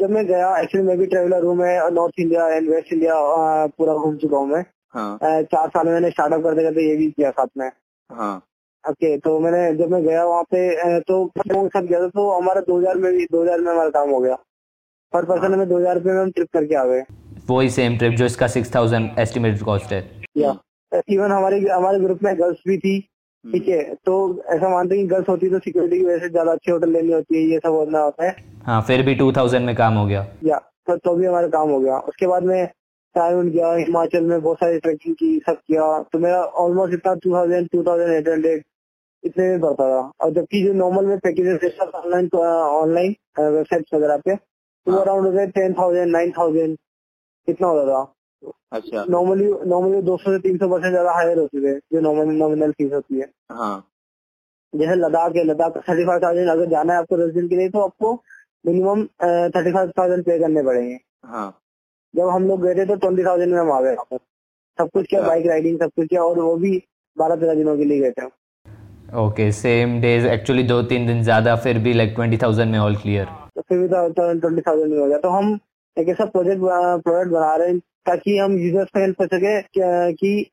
जब मैं गया एक्चुअली मैं भी ट्रेवलर हूँ मैं north India and west India पूरा घूम चुका हूँ मैं। हाँ। अ, चार साल में मैंने स्टार्टअप करते करते ये भी किया साथ में। हाँ। ओके तो मैंने जब मैं गया वहाँ पे तो लोगों के साथ गया था तो हमारा दो हज़ार में भी दो हज़ार में हमारा काम हो गया। पर पर्सन हमें दो हज़ार रुपये में हम ट्रिप करके आ गए। वही सेम ट्रिप जो इसका सिक्स थाउज़ेंड एस्टिमेटेड कॉस्ट है। या इवन हमारे हमारे ग्रुप में गर्ल्स भी थी। ठीक है तो ऐसा मानते हैं कि गर्ल्स होती है तो सिक्योरिटी की वजह से ज़्यादा अच्छी होटल लेनी होती है ये सब होना होता है। हाँ फिर भी टू थाउज़ेंड में काम हो गया। या तो, तो भी हमारा काम हो गया। उसके बाद में टाइम गया हिमाचल में बहुत सारी ट्रैकिंग की सब किया। तो मेरा ऑलमोस्ट इतना two thousand two thousand eight hundred इतने में पड़ता था और जबकि जो नॉर्मल में पैकेजेस ऑनलाइन ऑनलाइन वेबसाइट वगैरह पे तो हाँ। अराउंड होते टेन थाउज़ेंड नाइन थाउज़ेंड इतना होता था। अच्छा। नॉर्मली नॉर्मली दो सौ से तीन सौ परसेंट ज़्यादा हायर होते थे जो नॉर्मल नॉमिनल फ़ीस होती है। हाँ। जैसे लद्दाख है लद्दाख थर्टी फाइव थाउज़ेंड अगर जाना है आपको दस दिन के लिए तो आपको मिनिमम थर्टी फाइव थाउज़ेंड पे करने पड़ेंगे। हाँ। जब हम लोग गए थे तो ट्वेंटी थाउज़ेंड में हम आ गए। सब कुछ किया अच्छा। बाइक राइडिंग सब कुछ किया और वो भी बारह तेरह दिनों के लिए गए थे ओके सेम डेज़ एक्चुअली दो तीन दिन ज़्यादा फिर भी लाइक ट्वेंटी थाउज़ेंड में ऑल क्लियर तो फिर भी ट्वेंटी थाउज़ेंड में हो गया। तो हम एक ऐसा प्रोजेक्ट प्रोडक्ट बना रहे हैं ताकि हम यूज़र्स को हेल्प कर सके कि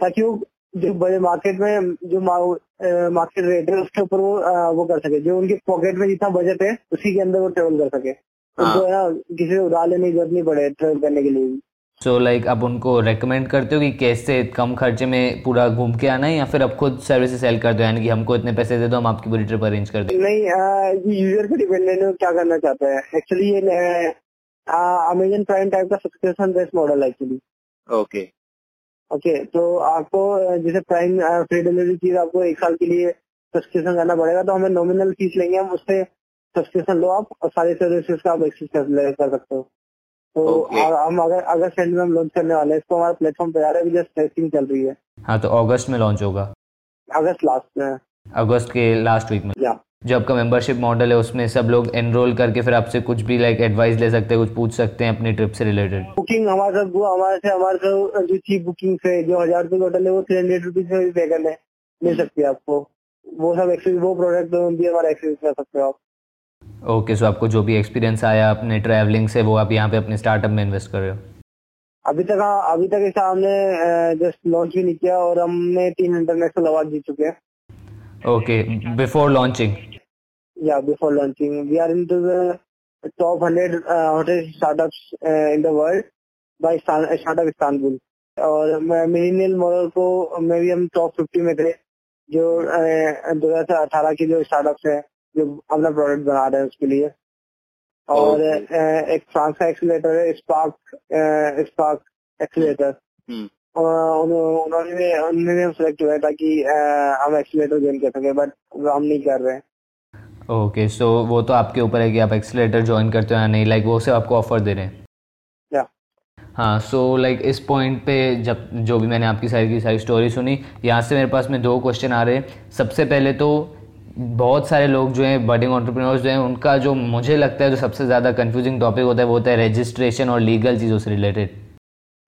ताकि वो जो बड़े मार्केट में जो मार्केट रेट है उसके ऊपर वो वो कर सके। जो उनके पॉकेट में जितना बजट है उसी के अंदर वो ट्रेवल कर सके। उनको है ना किसी उधार लेने की ज़रूरत नहीं पड़े ट्रेवल करने के लिए। सो लाइक like, आप उनको रेकमेंड करते हो कि कैसे कम खर्चे में पूरा घूम के आना है या फिर आप खुद सर्विस सेल करते हो यानी कि हमको इतने पैसे दे दो हम आपकी पूरी ट्रिप अरेंज कर दें? नहीं यूज़र पे डिपेंडेंट है क्या करना चाहता है। एक्चुअली ये अमेजन प्राइम टाइप का सब्सक्रिप्शन बेस्ड मॉडल है एक्चुअली ओके ओके तो आपको जैसे प्राइम फ्री डिलीवरी चीज़ आपको एक साल के लिए सब्सक्रिप्शन करना पड़ेगा तो हमें नॉमिनल फ़ीस लेंगे हम उससे सब्सक्रिप्शन लो आप और सारी सर्विसेज़ का आप एक्सेस कर, कर सकते हो। तो Okay. हम अगर अगस्त एंड में हम लॉन्च करने वाले हैं इसको हमारे प्लेटफॉर्म पे आ रहा है जस्ट टेस्टिंग चल रही है। हाँ तो अगस्त में लॉन्च होगा। अगस्त लास्ट में। अगस्त के लास्ट वीक में। या। जो आपका मेंबरशिप मॉडल है उसमें सब लोग एनरोल करके फिर आपसे कुछ भी लाइक एडवाइस ले सकते हैं कुछ पूछ सकते हैं अपनी ट्रिप से रिलेटेड बुकिंग हमारे साथ हमारे से हमारे से जो चीप बुकिंग से जो हज़ार रुपए का होटल है वो थ्री हंड्रेड रुपीज़ में भी पे करने मिल सकती है आपको। वो सब एक्सेस वो प्रोडक्ट भी हमारा एक्सेस कर सकते हो आप। ओके सो आपको जो भी एक्सपीरियंस आया अपने ट्रैवलिंग से वो आप यहाँ पे अपने स्टार्टअप में इन्वेस्ट कर रहे हो। अभी तक हाँ अभी तक ऐसा हमने जस्ट लॉन्च भी नहीं किया और हमने तीन इंटरनेशनल अवार्ड जीत चुके हैं। ओके बिफोर लॉन्चिंग या before launching we are into the top hundred hotel startups in the world by startup Istanbul और मिलीनियल मॉडल को में भी हम टॉप फिफ्टी में थे जो दो हज़ार अठारह की जो स्टार्टअप्स है जो अपना प्रोडक्ट बना रहे हैं उसके लिए। और. अ, एक फ्रांस का एक्सीलेटर है स्पार्क स्पार्क एक्सीलेटर हम्म उन्होंने उन्होंने सेलेक्ट हुआ है ताकि हम एक्सीलेटर गेन कर सके बट हम नहीं कर रहे हैं। ओके okay, सो so वो तो आपके ऊपर है कि आप एक्सीलेटर ज्वाइन करते हो या नहीं लाइक वो से आपको ऑफ़र दे रहे हैं? हाँ सो so, लाइक like, इस पॉइंट पे जब जो भी मैंने आपकी सारी की सारी स्टोरी सुनी यहाँ से मेरे पास में दो क्वेश्चन आ रहे हैं। सबसे पहले तो बहुत सारे लोग जो हैं बडिंग ऑन्टरप्रीनर्स जो हैं उनका जो मुझे लगता है जो सबसे ज़्यादा कंफ्यूजिंग टॉपिक होता है वो होता है रजिस्ट्रेशन और लीगल चीज़ों से रिलेटेड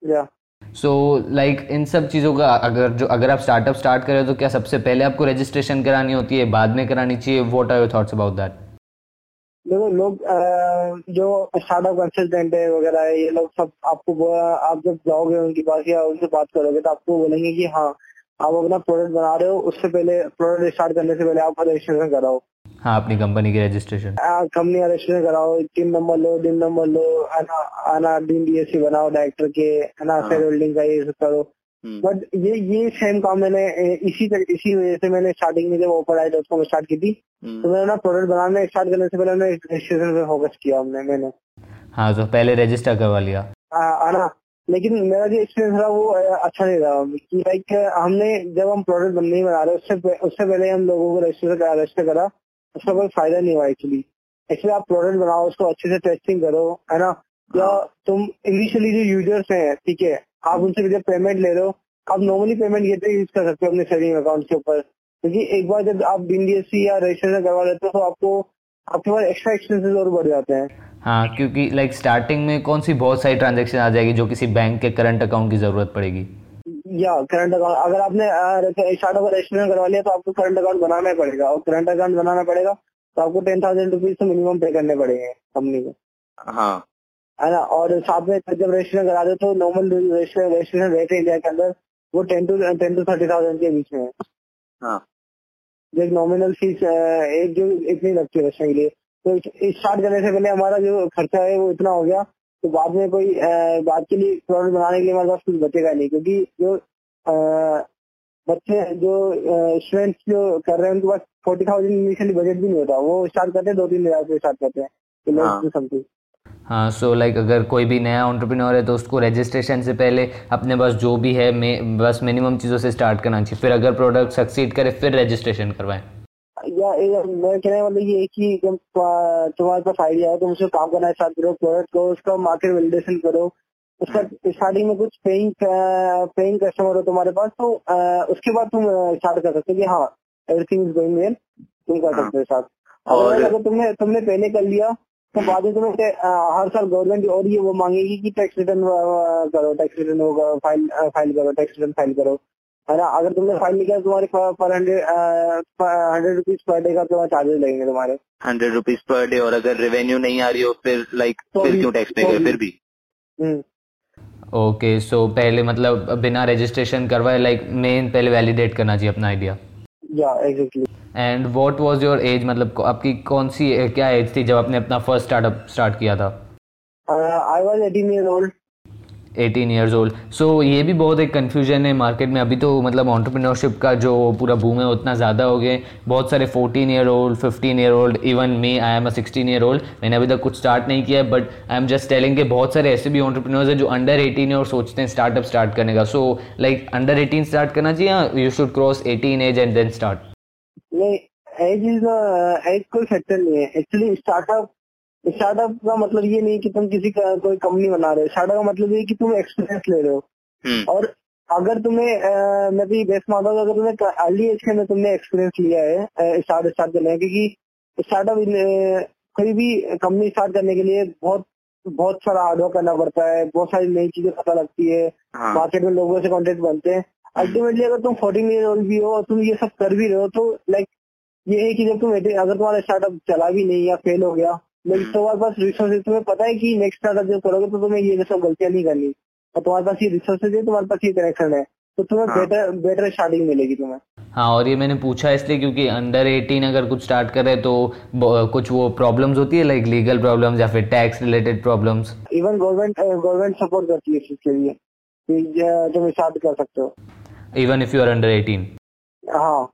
या सो लाइक इन सब चीज़ों का अगर जो, अगर आप स्टार्टअप स्टार्ट करें तो क्या सबसे पहले आपको रजिस्ट्रेशन करानी होती है? बाद में करानी चाहिए? What are your thoughts about that देखो, लोग जो स्टार्टअप कंसल्टेंट है वगैरह है, ये लोग सब आपको आप जब जाओगे उनके पास या उनसे बात करोगे तो आपको बोलेंगे कि हाँ आप अपना प्रोडक्ट बना रहे हो, उससे पहले प्रोडक्ट स्टार्ट करने से पहले आप रजिस्ट्रेशन कराओ। हाँ अपनी कंपनी की रजिस्ट्रेशन कंपनी रजिस्ट्रेशन कराओ टीम नंबर लो डिन नंबर लो है ना आना डीन डीएससी बनाओ डायरेक्टर के है ना हाँ। शेयर होल्डिंग का ये सब करो। हम्म, बट ये ये सेम काम मैंने इसी तरह इसी वजह से मैंने स्टार्टिंग में जब ओपर आई डॉट कॉम स्टार्ट की थी। तो हम्म, मैंने ना प्रोडक्ट बनाने स्टार्ट करने से पहले मैंने रजिस्ट्रेशन पे फोकस किया हमने मैंने। हाँ तो पहले रजिस्टर करवा लिया। है ना लेकिन मेरा जो एक्सपीरियंस रहा वो अच्छा नहीं रहा। कि लाइक हमने जब हम प्रोडक्ट बनने बना रहे उससे उससे पहले हम लोगों को रजिस्टर करा रजिस्टर करा। उसका कोई फ़ायदा नहीं हुआ एक्चुअली एक्चुअली आप प्रोडक्ट बनाओ उसको अच्छे से टेस्टिंग करो है ना? या तुम इनिशियली जो यूज़र्स हैं ठीक है आप उनसे जब पेमेंट ले रहे हो आप नॉर्मली पेमेंट गेटवे यूज़ कर सकते हो अपने सेविंग अकाउंट के ऊपर। क्योंकि एक बार जब आप डीएससी या रजिस्ट्रेशन करवा लेते हो तो आपको आपके पास एक्स्ट्रा एक्सपेंसेस और बढ़ जाते हैं। हाँ क्योंकि लाइक स्टार्टिंग में कौन सी बहुत सारी ट्रांजेक्शन आ जाएगी जो किसी बैंक के करंट अकाउंट की ज़रूरत पड़ेगी? या करंट अकाउंट अगर आपने स्टार्टअप का रजिस्ट्रेशन करवा लिया तो आपको करंट अकाउंट बनाना ही पड़ेगा। और करंट अकाउंट बनाना पड़ेगा तो आपको टेन थाउज़ेंड रुपीज़ तो मिनिमम पे करने पड़ेंगे कंपनी को। हाँ। है ना? और साथ में जब रजिस्ट्रेशन करा दे तो नॉर्मल रजिस्ट्रेशन रेट है इंडिया के अंदर वो ten to ten to thirty thousand के बीच में है। हाँ। जो एक नॉमिनल फ़ीस एक जो इतनी लगती है रजिस्ट्रेशन के लिए। तो स्टार्ट करने से पहले हमारा जो खर्चा है वो इतना हो गया। तो बाद में कोई बाद के लिए प्रोडक्ट बनाने के लिए हमारे पास कुछ बचेगा नहीं क्योंकि जो बच्चे जो स्टूडेंट्स जो कर रहे हैं उनके पास फोर्टी थाउज़ेंड इनिशियली बजट भी नहीं होता। वो स्टार्ट करते हैं दो तीन हज़ार से स्टार्ट करते हैं। हाँ। समथिंग हाँ। सो लाइक अगर कोई भी नया ऑन्टरप्रीनोर है तो उसको रजिस्ट्रेशन से पहले अपने पास जो भी है में बस मिनिमम चीज़ों से स्टार्ट करना चाहिए। फिर अगर प्रोडक्ट सक्सीड करे फिर रजिस्ट्रेशन करवाएँ। या मैं कहने वाला ये है कि जब तुम्हारे पास आइडिया है तुम उसको काम करना स्टार्ट करो प्रोडक्ट को उसका मार्केट वेलिडेशन करो उसका स्टार्टिंग में कुछ पेइंग पेइंग कस्टमर हो तुम्हारे पास तो उसके बाद तुम स्टार्ट कर सकते हो कि हाँ एवरीथिंग इज़ गोइंग वेल तुम कर हाँ। सकते हो स्टार्ट और- और अगर तुमने तुमने पहले कर लिया तो बाद में तुम्हें हर साल गवर्नमेंट और ये वो मांगेगी कि टैक्स रिटर्न करो टैक्स रिटर्न होगा फ़ाइल फ़ाइल करो टैक्स रिटर्न फ़ाइल करो है ना? अगर तुमने फ़ाइल नहीं किया तुम्हारे पर hundred hundred rupees per day का तुम्हारे चार्जेस लगेंगे तुम्हारे। हंड्रेड रुपीज़ पर डे और अगर रेवेन्यू नहीं आ रही हो फिर लाइक तो फिर क्यों टैक्स पे तो गए फिर भी। हम्म, ओके सो पहले मतलब बिना रजिस्ट्रेशन करवाए लाइक मेन पहले वैलिडेट करना चाहिए अपना आइडिया या exactly and what was your age मतलब आपकी कौन सी क्या एज थी जब आपने अपना फ़र्स्ट स्टार्टअप स्टार्ट किया था? I was 18 year old 18 years old so ये भी बहुत एक कन्फ्यूज़न है मार्केट में। अभी तो मतलब ऑन्टरप्रिनरशिप का जो पूरा बूम है, उतना ज़्यादा हो गया बहुत सारे 14 year old 15 year old even me I am a 16 year old मैंने अभी तक कुछ स्टार्ट नहीं किया है but I am just telling के बहुत सारे ऐसे भी ऑन्टरप्रिनर्स हैं जो अंडर 18 है और सोचते हैं स्टार्टअप स्टार्ट करने का। सो लाइक अंडर 18 स्टार्ट करना चाहिए या should cross 18 age and then start नहीं एज इज़ एज कोई फैक्टर नहीं है। एक्चुअली स्टार्टअप स्टार्टअप का मतलब ये नहीं कि तुम किसी का कोई कंपनी बना रहे हो। स्टार्टअप का मतलब ये कि तुम एक्सपीरियंस ले रहे हो। हम्म। और अगर तुम्हें मैं भी बेस्ट मानता हूँ अगर तुम्हें अर्ली एज के अंदर तुमने एक्सपीरियंस लिया है स्टार्ट स्टार्ट करने का क्योंकि स्टार्टअप कोई भी कंपनी स्टार्ट करने के लिए बहुत बहुत सारा हार्डवर्क करना पड़ता है। बहुत सारी नई चीज़ें पता लगती है। हाँ। मार्केट में लोगों से कॉन्टेक्ट बनते हैं। अल्टीमेटली अगर तुम फोर्टीन ईयर ओल्ड भी हो और तुम ये सब कर भी रहे हो तो लाइक ये है कि जब तुम अगर तुम्हारा स्टार्टअप चला भी नहीं या फेल हो गया लेकिन तुम्हारे पास रिसोर्सेज तुम्हें पता है कि नेक्स्ट स्टार्टअप जब करोगे तो तुम्हें ये सब गलतियाँ नहीं करनी। और तुम्हारे पास ये रिसोर्सेज है तुम्हारे पास ये कनेक्शन है। तो तुम्हें। बेटर बेटर स्टार्टिंग मिलेगी तुम्हें। हाँ और ये मैंने पूछा इसलिए क्योंकि अंडर 18 अगर कुछ स्टार्ट कर तो कुछ वो प्रॉब्लम्स होती है लाइक लीगल प्रॉब्लम्स या फिर tax related problems even government government support करती है इस चीज़ के लिए कि तुम स्टार्ट कर सकते हो। Even if you are under 18 हाँ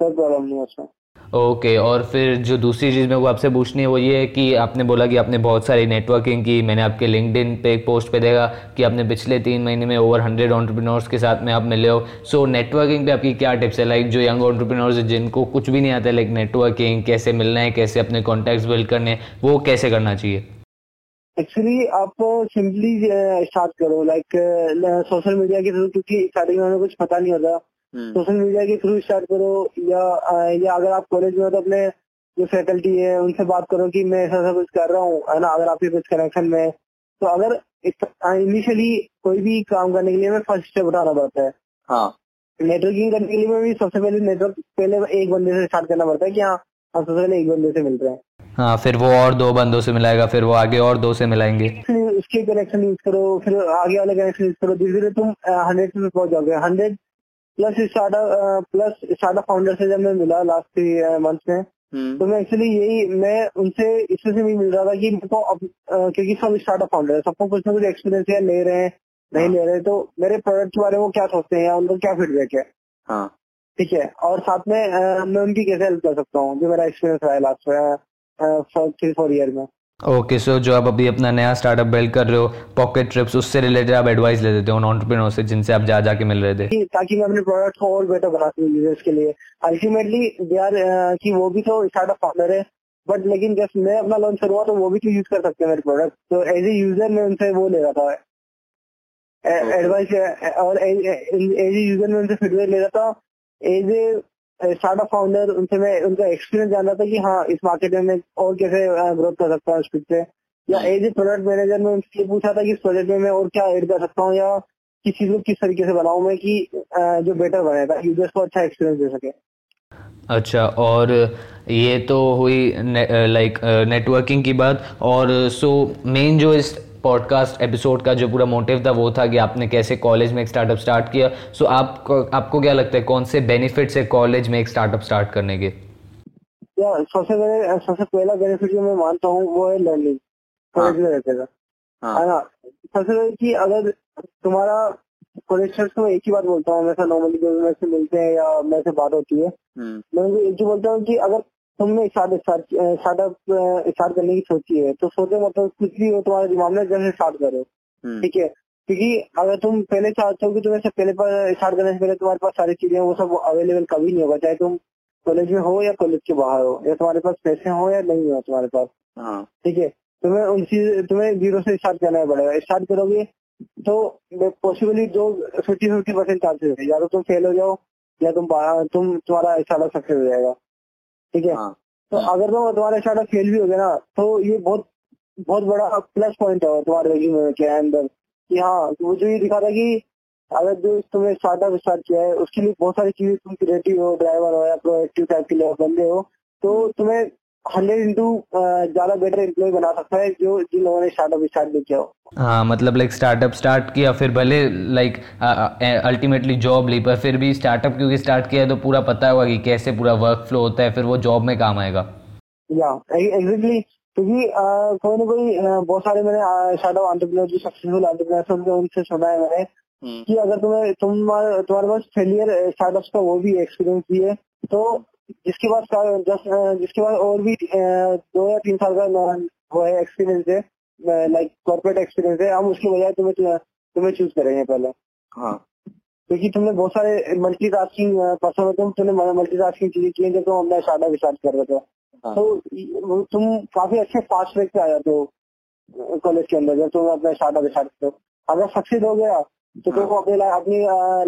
कोई प्रॉब्लम नहीं उसमें। ओके और फिर जो दूसरी चीज़ मेरे को आपसे पूछनी है वो ये है कि आपने बोला कि आपने बहुत सारी नेटवर्किंग की, मैंने आपके लिंक्डइन पे एक पोस्ट पे देखा कि आपने पिछले तीन महीने में ओवर हंड्रेड ऑन्टरप्रिनर्स के साथ में आप मिले हो। सो नेटवर्किंग पे आपकी क्या टिप्स है? लाइक जो यंग ऑन्टरप्रिनर्स है, जिनको कुछ भी नहीं आता लाइक नेटवर्किंग कैसे मिलना है, कैसे अपने कॉन्टैक्ट्स बिल्ड करने हैं, वो कैसे करना चाहिए? एक्चुअली आप सिंपली स्टार्ट करो लाइक सोशल मीडिया के थ्रू क्योंकि स्टार्टिंग में कुछ पता नहीं होता। सोशल मीडिया के थ्रू स्टार्ट करो या या अगर आप कॉलेज में हो तो अपने जो फैकल्टी है उनसे बात करो कि मैं ऐसा ऐसा कुछ कर रहा हूँ है ना अगर आपके कुछ कनेक्शन में तो अगर इनिशियली कोई भी काम करने के लिए हमें फ़र्स्ट स्टेप उठाना पड़ता है। हाँ। नेटवर्किंग करने के लिए भी सबसे पहले नेटवर्क पहले एक बंदे से स्टार्ट करना पड़ता है कि हाँ हम सबसे पहले एक बंदे से मिल रहे हैं। हाँ फिर वो और दो बंदों से मिलाएगा फिर वो आगे और दो से मिलाएँगे। फिर उसके कनेक्शन यूज़ करो फिर आगे वाले कनेक्शन यूज़ करो धीरे धीरे तुम हंड्रेड पे पहुँच जाओगे। Hundred plus startup plus startup founder से जब मैं मिला लास्ट मंथ में हम्म, तो मैं एक्चुअली यही मैं उनसे इसमें से भी मिल रहा था कि मेरे को अब, क्योंकि सब स्टार्टअप फाउंडर है सबको कुछ ना कुछ एक्सपीरियंस है ले रहे हैं नहीं ले रहे तो मेरे प्रोडक्ट के बारे में वो क्या सोचते हैं या उनका क्या फीडबैक है? हाँ। ठीक है और साथ में मैं उनकी कैसे हेल्प कर सकता हूँ जो मेरा एक्सपीरियंस रहा है लास्ट थ्री फोर ईयर में? ओके okay, सो so जो आप अभी अपना नया स्टार्टअप बिल्ड कर रहे हो पॉकेट ट्रिप्स उससे रिलेटेड आप एडवाइस ले देते हो ऑन्टरप्रिनर से जिनसे आप जा जाके मिल रहे थे। ताकि मैं अपने प्रोडक्ट को और बेटर बना सकूँ यूज़र्स के लिए। अल्टीमेटली दे आर कि वो भी तो स्टार्टअप फाउंडर है बट लेकिन जब मैं अपना लॉन्च करूँगा तो वो भी तो यूज़ कर सकते हैं मेरे प्रोडक्ट तो एज ए यूज़र मैं उनसे वो ले रहा था एडवाइस और एज ए यूज़र में उनसे फीडबैक ले रहा था एज ए स्टार्टअप फाउंडर उनसे मैं उनका एक्सपीरियंस जान रहा था कि हाँ इस मार्केट में मैं और कैसे ग्रोथ कर सकता हूँ स्पीड से या एज ए प्रोडक्ट मैनेजर में उनसे ये पूछा था कि इस प्रोजेक्ट में मैं और क्या ऐड कर सकता हूँ या किस चीज़ को किस तरीके से बनाऊँ मैं कि जो बेटर बने ताकि यूज़र्स को अच्छा एक्सपीरियंस दे सके। अच्छा और ये तो हुई ने, लाइक नेटवर्किंग की बात। और सो मेन जो इस पॉडकास्ट एपिसोड का जो पूरा मोटिव था वो था कि आपने कैसे कॉलेज में एक स्टार्टअप स्टार्ट किया। सो आपको आपको क्या लगता है कौन से बेनिफिट्स है कॉलेज में एक स्टार्टअप स्टार्ट करने के? या सबसे पहले सबसे पहला बेनिफिट जो मैं मानता हूँ वो है लर्निंग कॉलेज में रहते का हाँ। है ना? सबसे पहले कि अगर तुम्हारा कॉलेज को एक ही बात बोलता हूँ हमेशा नॉर्मली जो मेरे से मिलते हैं या मेरे से बात होती है। हम्म, मैं उनको एक ही बोलता हूँ कि अगर तुमने स्टार्ट करने की सोची है। तो सोचो मतलब कुछ भी हो तुम्हारे दिमाग में जैसे स्टार्ट करो। हम्म, ठीक है? क्योंकि अगर तुम पहले चाहते हो कि तुम्हें से पहले पर स्टार्ट करने से पहले तुम्हारे पास सारी चीज़ें वो सब अवेलेबल कभी नहीं होगा। चाहे तुम कॉलेज में हो या कॉलेज के बाहर हो या तुम्हारे पास पैसे हो या नहीं हो तुम्हारे पास। हाँ। ठीक है? तुम्हें उन चीज़ तुम्हें ज़ीरो से स्टार्ट करना पड़ेगा। स्टार्ट करोगे तो पॉसिबली जो फिफ्टी फिफ्टी परसेंट चांसेस है। या तो तुम फेल हो जाओ या तुम तुम तुम्हारा स्टार्टअप सक्सेस हो जाएगा। ठीक है? हाँ। तो अगर तो तुम्हारा स्टार्टअप फेल भी हो गया ना तो ये बहुत बहुत बड़ा प्लस पॉइंट है तुम्हारे रेज्यूमे के अंदर। कि हाँ वो जो ये दिखा रहा है कि अगर जो तुमने स्टार्टअप स्टार्ट किया है उसके लिए बहुत सारी चीज़ें तुम क्रिएटिव हो ड्राइवर हो या प्रोएक्टिव टाइप के लिए बंदे हो तो तुम्हें हंड्रेड इंटू ज़्यादा बेटर एम्प्लॉय बना सकता है जो जिन लोगों ने स्टार्टअप स्टार्ट नहीं किया हो। हाँ मतलब लाइक स्टार्टअप स्टार्ट किया फिर भले लाइक अल्टीमेटली जॉब ली पर फिर भी स्टार्टअप क्योंकि स्टार्ट किया है तो पूरा पता होगा कि कैसे पूरा वर्क फ्लो होता है फिर वो जॉब में काम आएगा। या एग्जैक्टली क्योंकि कोई ना कोई बहुत सारे मैंने स्टार्टअप आंट्रप्रनर जो सक्सेसफुल आंट्रप्रनर उनसे सुना है मैंने हम्म। कि अगर तुम्हें तुम तुम्हारे पास फेलियर स्टार्टअप्स का वो भी एक्सपीरियंस भी है तो जिसके पास जिसके पास और भी दो या तीन साल का वो है एक्सपीरियंस है लाइक कॉर्पोरेट एक्सपीरियंस है हम उसकी बजाय तुम्हें तुम्हें चूज़ करेंगे पहले। हाँ। क्योंकि तुमने बहुत सारे मल्टी टास्किंग पर्सन होते हैं तुमने मल्टी टास्किंग चीज़ें की जो तुम अपना स्टार्टअप स्टार्ट कर रहे थे हाँ। तो तुम काफ़ी अच्छे फास्ट ट्रैक पे आ जाते हो कॉलेज के अंदर जब तुम अपना स्टार्टअप स्टार्ट करते हो अगर सक्सेस हो गया तो तुम हाँ। अपने अपनी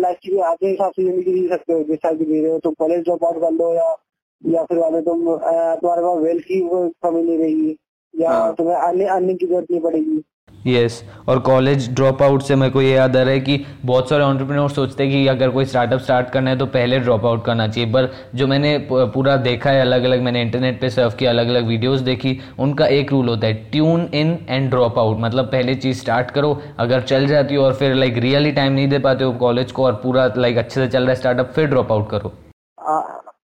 लाइफ की अपने हिसाब से ज़िंदगी जी सकते हो जिस टाइप की जी रहे हो तुम कॉलेज ड्रॉप आउट कर लो या या फिर वाले तुम तुम्हारे पास वेल्थ की कमी नहीं रहेगी या हाँ। तुम्हें अर्निंग की ज़रूरत नहीं पड़ेगी यस yes. और कॉलेज ड्रॉप आउट से मेरे को ये याद आ रहा है कि बहुत सारे ऑन्टरप्रेन्योर सोचते हैं कि अगर कोई स्टार्टअप स्टार्ट करना है तो पहले ड्रॉप आउट करना चाहिए। पर जो मैंने पूरा देखा है अलग अलग मैंने इंटरनेट पे सर्व किया अलग अलग वीडियोस देखी उनका एक रूल होता है tune in and drop out मतलब पहले चीज़ स्टार्ट करो अगर चल जाती हो और फिर लाइक रियली टाइम नहीं दे पाते हो कॉलेज को और पूरा लाइक अच्छे से चल रहा है स्टार्टअप फिर ड्रॉप आउट करो।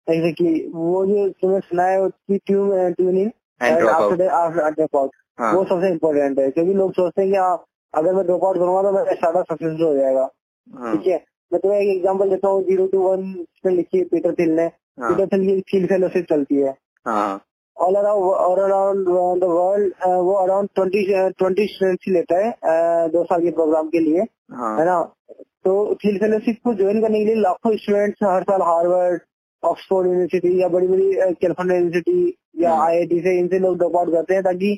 एग्जैक्टली वो जो तुम्हें सुना है tune tune in after after drop out हाँ. वो सबसे इम्पोर्टेंट है क्योंकि लोग सोचते हैं कि हाँ अगर मैं ड्रॉप आउट करूँगा तो मेरा स्टार्टअप सक्सेसफुल हो जाएगा हाँ। ठीक है मैं तुम्हें एक एग्जांपल देता हूँ ज़ीरो टू वन में लिखी है पीटर थिल ने हाँ. पीटर थिल की फ़ील्ड फेलोशिप चलती है all around around the world वो अराउंड ट्वेंटी ट्वेंटी स्टूडेंट्स ही लेता है uh, दो साल के प्रोग्राम के लिए हाँ. है ना तो फ़ील्ड फेलोशिप को ज्वाइन करने के लिए लाखों स्टूडेंट्स हर साल हार्वर्ड ऑक्सफोर्ड यूनिवर्सिटी या बड़ी बड़ी कैलिफ़ोर्निया यूनिवर्सिटी या आईआईटी से इनसे लोग ड्रॉप आउट करते हैं ताकि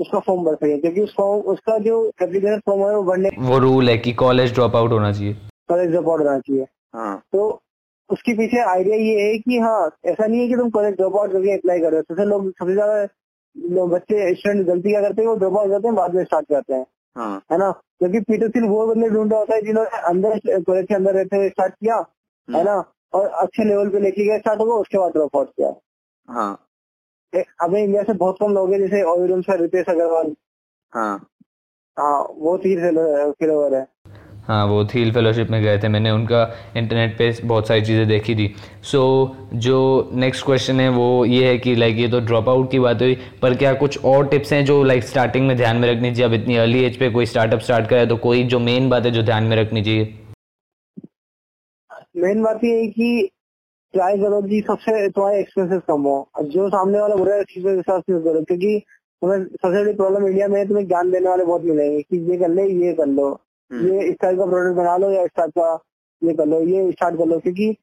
उसका फॉर्म भर सके क्योंकि उस फॉर्म उसका जो एप्लीकेशन फॉर्म है वो भरने वो रूल है कि कॉलेज ड्रॉप आउट होना चाहिए। कॉलेज ड्रॉप आउट होना चाहिए। हाँ। तो उसके पीछे आइडिया ये है कि हाँ ऐसा नहीं है कि तुम कॉलेज ड्रॉप आउट करके अप्लाई कर रहे हो। सबसे लोग सबसे ज़्यादा बच्चे स्टूडेंट गलती क्या करते हैं वो ड्रॉप आउट करते हैं बाद में स्टार्ट करते हैं। हाँ। है ना? क्योंकि पीटर सिंह वो बंदे ढूंढा होता है जिन्होंने अंदर कॉलेज के अंदर रहते हुए स्टार्ट किया है हाँ। ना? और अच्छे लेवल पे लेके गए स्टार्ट होगा उसके बाद ड्रॉप आउट किया। हाँ। अभी इंडिया से बहुत कम लोग हैं जैसे ऑरियम से रितेश अग्रवाल। हाँ। हाँ वो थील फेलोवर है हाँ। वो थील फेलोशिप में गए थे। मैंने उनका इंटरनेट पे बहुत सारी चीज़ें देखी थी। सो so, जो नेक्स्ट क्वेश्चन है वो ये है कि लाइक ये तो ड्रॉप आउट की बात हुई पर क्या कुछ और टिप्स हैं जो लाइक स्टार्टिंग में ध्यान में रखनी चाहिए? अब इतनी अर्ली एज पे कोई स्टार्टअप स्टार्ट करे तो कोई जो मेन बात है जो ध्यान में रखनी चाहिए? मेन बात ये है कि ट्राई करो कि सबसे तुम्हारे एक्सपेंसेस कम हो। जो सामने वाला बुरा एक्सपेंसेस करो क्योंकि तुम्हें सबसे बड़ी प्रॉब्लम इंडिया में तुम्हें ज्ञान देने वाले बहुत मिलेंगे कि ये कर ले ये कर लो। हम्म। ये इस टाइप का प्रोडक्ट बना लो या इस टाइप का ये कर लो ये स्टार्ट कर लो क्योंकि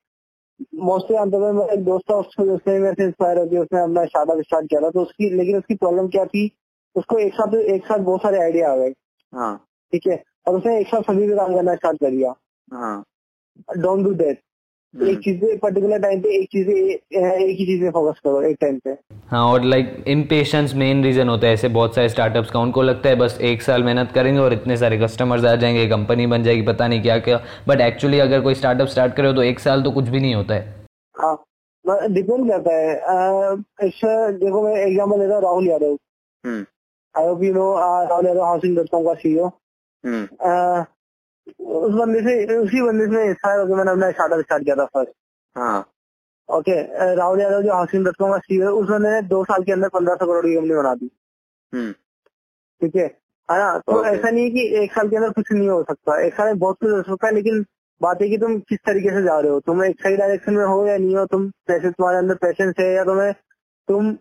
मोस्टली अंत में एक दोस्त था उसने मेरे से इंस्पायर होकर उसने अपना स्टार्टअप स्टार्ट किया था तो उसकी लेकिन उसकी प्रॉब्लम क्या थी उसको एक साथ एक साथ बहुत सारे आइडिया आ गए। हाँ। ठीक है? और उसने एक साथ सभी पे काम करना स्टार्ट कर दिया। हाँ। डोंट डू दैट एक। चीज़ पर्टिकुलर टाइम पे एक चीज़ एक ही चीज़ पे फोकस करो एक टाइम पे। हाँ और लाइक इम्पेशंस मेन रीजन होता है ऐसे बहुत सारे स्टार्टअप्स का उनको लगता है बस एक साल मेहनत करेंगे और इतने सारे कस्टमर्स आ जाएँगे कंपनी बन जाएगी पता नहीं क्या क्या। बट एक्चुअली अगर कोई स्टार्टअप स्टार्ट करे तो एक साल तो कुछ भी नहीं होता है। हाँ डिपेंड करता है। देखो मैं एग्ज़ाम्पल लेता हूँ Rahul Yadav. I hope you know Rahul Yadav housing dot com का सीईओ उस बंदे से उसी बंदे से इंस्पायर होकर मैंने अपना स्टार्टअप स्टार्ट किया था फ़र्स्ट हाँ। ओके राहुल यादव जो हाउसिंग डॉट कॉम का सीईओ उस बंदे ने दो साल के अंदर पंद्रह सौ करोड़ की कंपनी बना दी। हम्म। ठीक है? है ना? तो ऐसा नहीं है कि एक साल के अंदर कुछ नहीं हो सकता। एक साल में बहुत कुछ हो सकता है लेकिन बात है कि तुम किस तरीके से जा रहे हो? तुम एक सही डायरेक्शन में हो या नहीं हो? तुम पैसे तुम्हारे अंदर पैसेंस है या तुम्हें तुम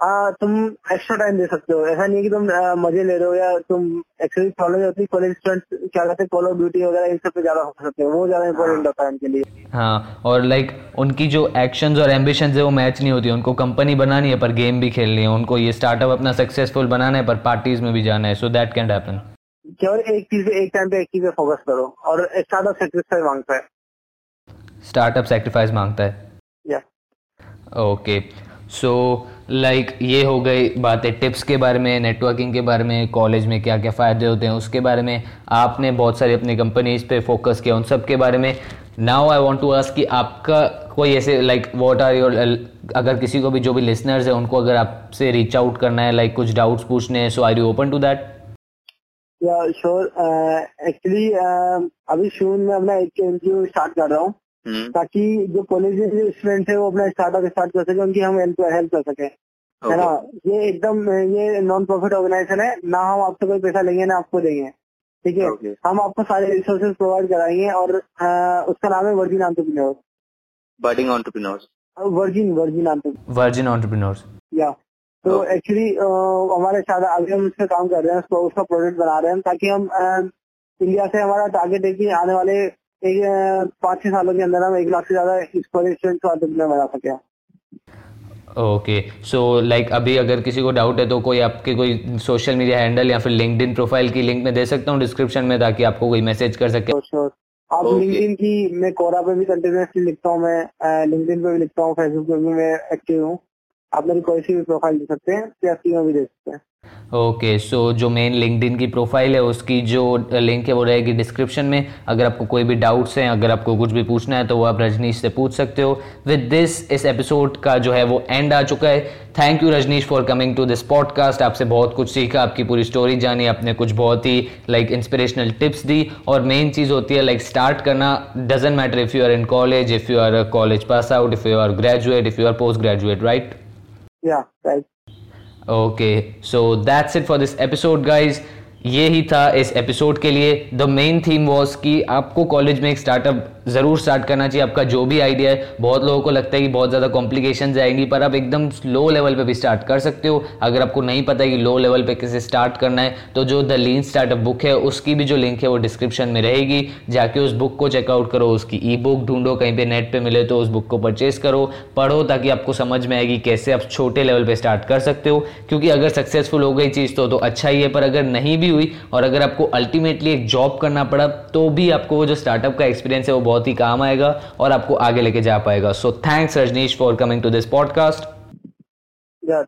आ, तुम एक्स्ट्रा टाइम दे सकते हो। ऐसा नहीं है कि तुम आ, मज़े ले रहे हो या तुम एक्चुअली प्रॉब्लम होती है। कॉलेज स्टूडेंट क्या कहते हैं कॉल ऑफ़ ड्यूटी वगैरह इन सब पे ज़्यादा हो सकते हैं। वो ज़्यादा इंपॉर्टेंट होता है उनके लिए। हाँ और लाइक उनकी जो एक्शन और एम्बिशन है वो मैच नहीं होती। उनको कंपनी बनानी है पर गेम भी खेलनी है। उनको ये स्टार्टअप अपना सक्सेसफुल बनाना है पर पार्टीज़ में भी जाना है। सो दैट कैन हैपन केवल एक चीज़ एक टाइम पे एक चीज़ पे फोकस करो। और स्टार्टअप सेक्रीफाइस माँगता है। स्टार्टअप सेक्रीफाइस माँगता है? या okay so so, like like, ये हो गई बातें टिप्स के बारे में नेटवर्किंग के बारे में कॉलेज में क्या क्या फ़ायदे होते हैं उसके बारे में। आपने बहुत सारी अपनी कंपनीज़ पे फोकस किया उन सब के बारे में। Now I want to ask कि आपका कोई ऐसे लाइक व्हाट आर योर अगर किसी को भी जो भी लिसनर्स है उनको अगर आपसे रीच आउट करना है लाइक like, कुछ डाउट्स पूछने हैं so are you open to that या श्योर एक्चुअली अभी शून में अपना एक एनजीओ स्टार्ट कर रहा हूँ। ताकि जो कॉलेज के स्टूडेंट है वो अपना स्टार्टअप स्टार्ट कर सके उनकी हम हेल्प हेल्प कर सके। है ना? ये एकदम ये नॉन प्रॉफिट ऑर्गेनाइजेशन है ना हम आपसे कोई पैसा लेंगे ना आपको देंगे। ठीक है? हम आपको सारे रिसोर्सेज प्रोवाइड कराएँगे और उसका नाम है virgin entrepreneurs budding entrepreneurs virgin virgin virgin entrepreneurs या तो एक्चुअली हमारे साथ अभी हम इसमें काम कर रहे हैं उसका उसका प्रोजेक्ट बना रहे हैं ताकि हम इंडिया से हमारा टारगेट है कि आने वाले एक पाँच छह सालों के अंदर हम एक लाख से ज़्यादा स्टूडेंट को आदत में बना सके। ओके सो लाइक अभी अगर किसी को डाउट है तो कोई आपके कोई सोशल मीडिया हैंडल या फिर लिंक्डइन प्रोफ़ाइल की लिंक में दे सकता हूँ डिस्क्रिप्शन में ताकि आपको कोई मैसेज कर सके। आप okay. लिंक्डइन की मैं कोरा पे भी कंटिन्यूसली लिखता हूँ मैं लिंक्डइन पे भी लिखता हूँ फेसबुक पे भी मैं एक्टिव हूँ। आप मेरी कोई सी भी प्रोफ़ाइल दे सकते हैं या में भी दे सकते हैं। ओके सो जो मेन लिंकड की प्रोफ़ाइल है उसकी जो लिंक है वो रहेगी डिस्क्रिप्शन में। अगर आपको कोई भी डाउट्स हैं अगर आपको कुछ भी पूछना है तो वो आप रजनीश से पूछ सकते हो। विद दिस इस एपिसोड का जो है वो एंड आ चुका है। Thank you Rajneesh for coming to this podcast आपसे बहुत कुछ सीखा आपकी पूरी स्टोरी जानी आपने कुछ बहुत ही लाइक इंस्पिरेशनल टिप्स दी। और मेन चीज़ होती है लाइक like, स्टार्ट करना। Doesn't matter if you are in college if you are college pass out if you are graduate if you are post graduate right okay so that's it for this episode guys ये ही था इस episode के लिए the main theme was कि आपको college में एक स्टार्टअप ज़रूर स्टार्ट करना चाहिए। आपका जो भी आइडिया है बहुत लोगों को लगता है कि बहुत ज़्यादा कॉम्प्लिकेशन आएँगी पर आप एकदम लो लेवल पे भी स्टार्ट कर सकते हो। अगर आपको नहीं पता है कि लो लेवल पे कैसे स्टार्ट करना है तो जो द लीन स्टार्टअप बुक है उसकी भी जो लिंक है वो डिस्क्रिप्शन में रहेगी। जाके उस बुक को चेकआउट करो उसकी ई बुक ढूंढो कहीं पर नेट पर मिले तो उस बुक को परचेज करो। पढ़ो ताकि आपको समझ में आएगी कैसे आप छोटे लेवल पर स्टार्ट कर सकते हो। क्योंकि अगर सक्सेसफुल हो गई चीज़ तो, तो अच्छा ही है पर अगर नहीं भी हुई और अगर आपको अल्टीमेटली एक जॉब करना पड़ा तो भी आपको वो जो स्टार्टअप का एक्सपीरियंस है वो बहुत बहुत ही काम आएगा और आपको आगे लेके जा पाएगा। So thanks Rajneesh for coming to this podcast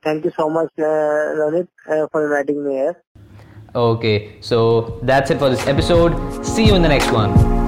thank you so much Ranit for inviting me okay so that's it for this episode see you in the next one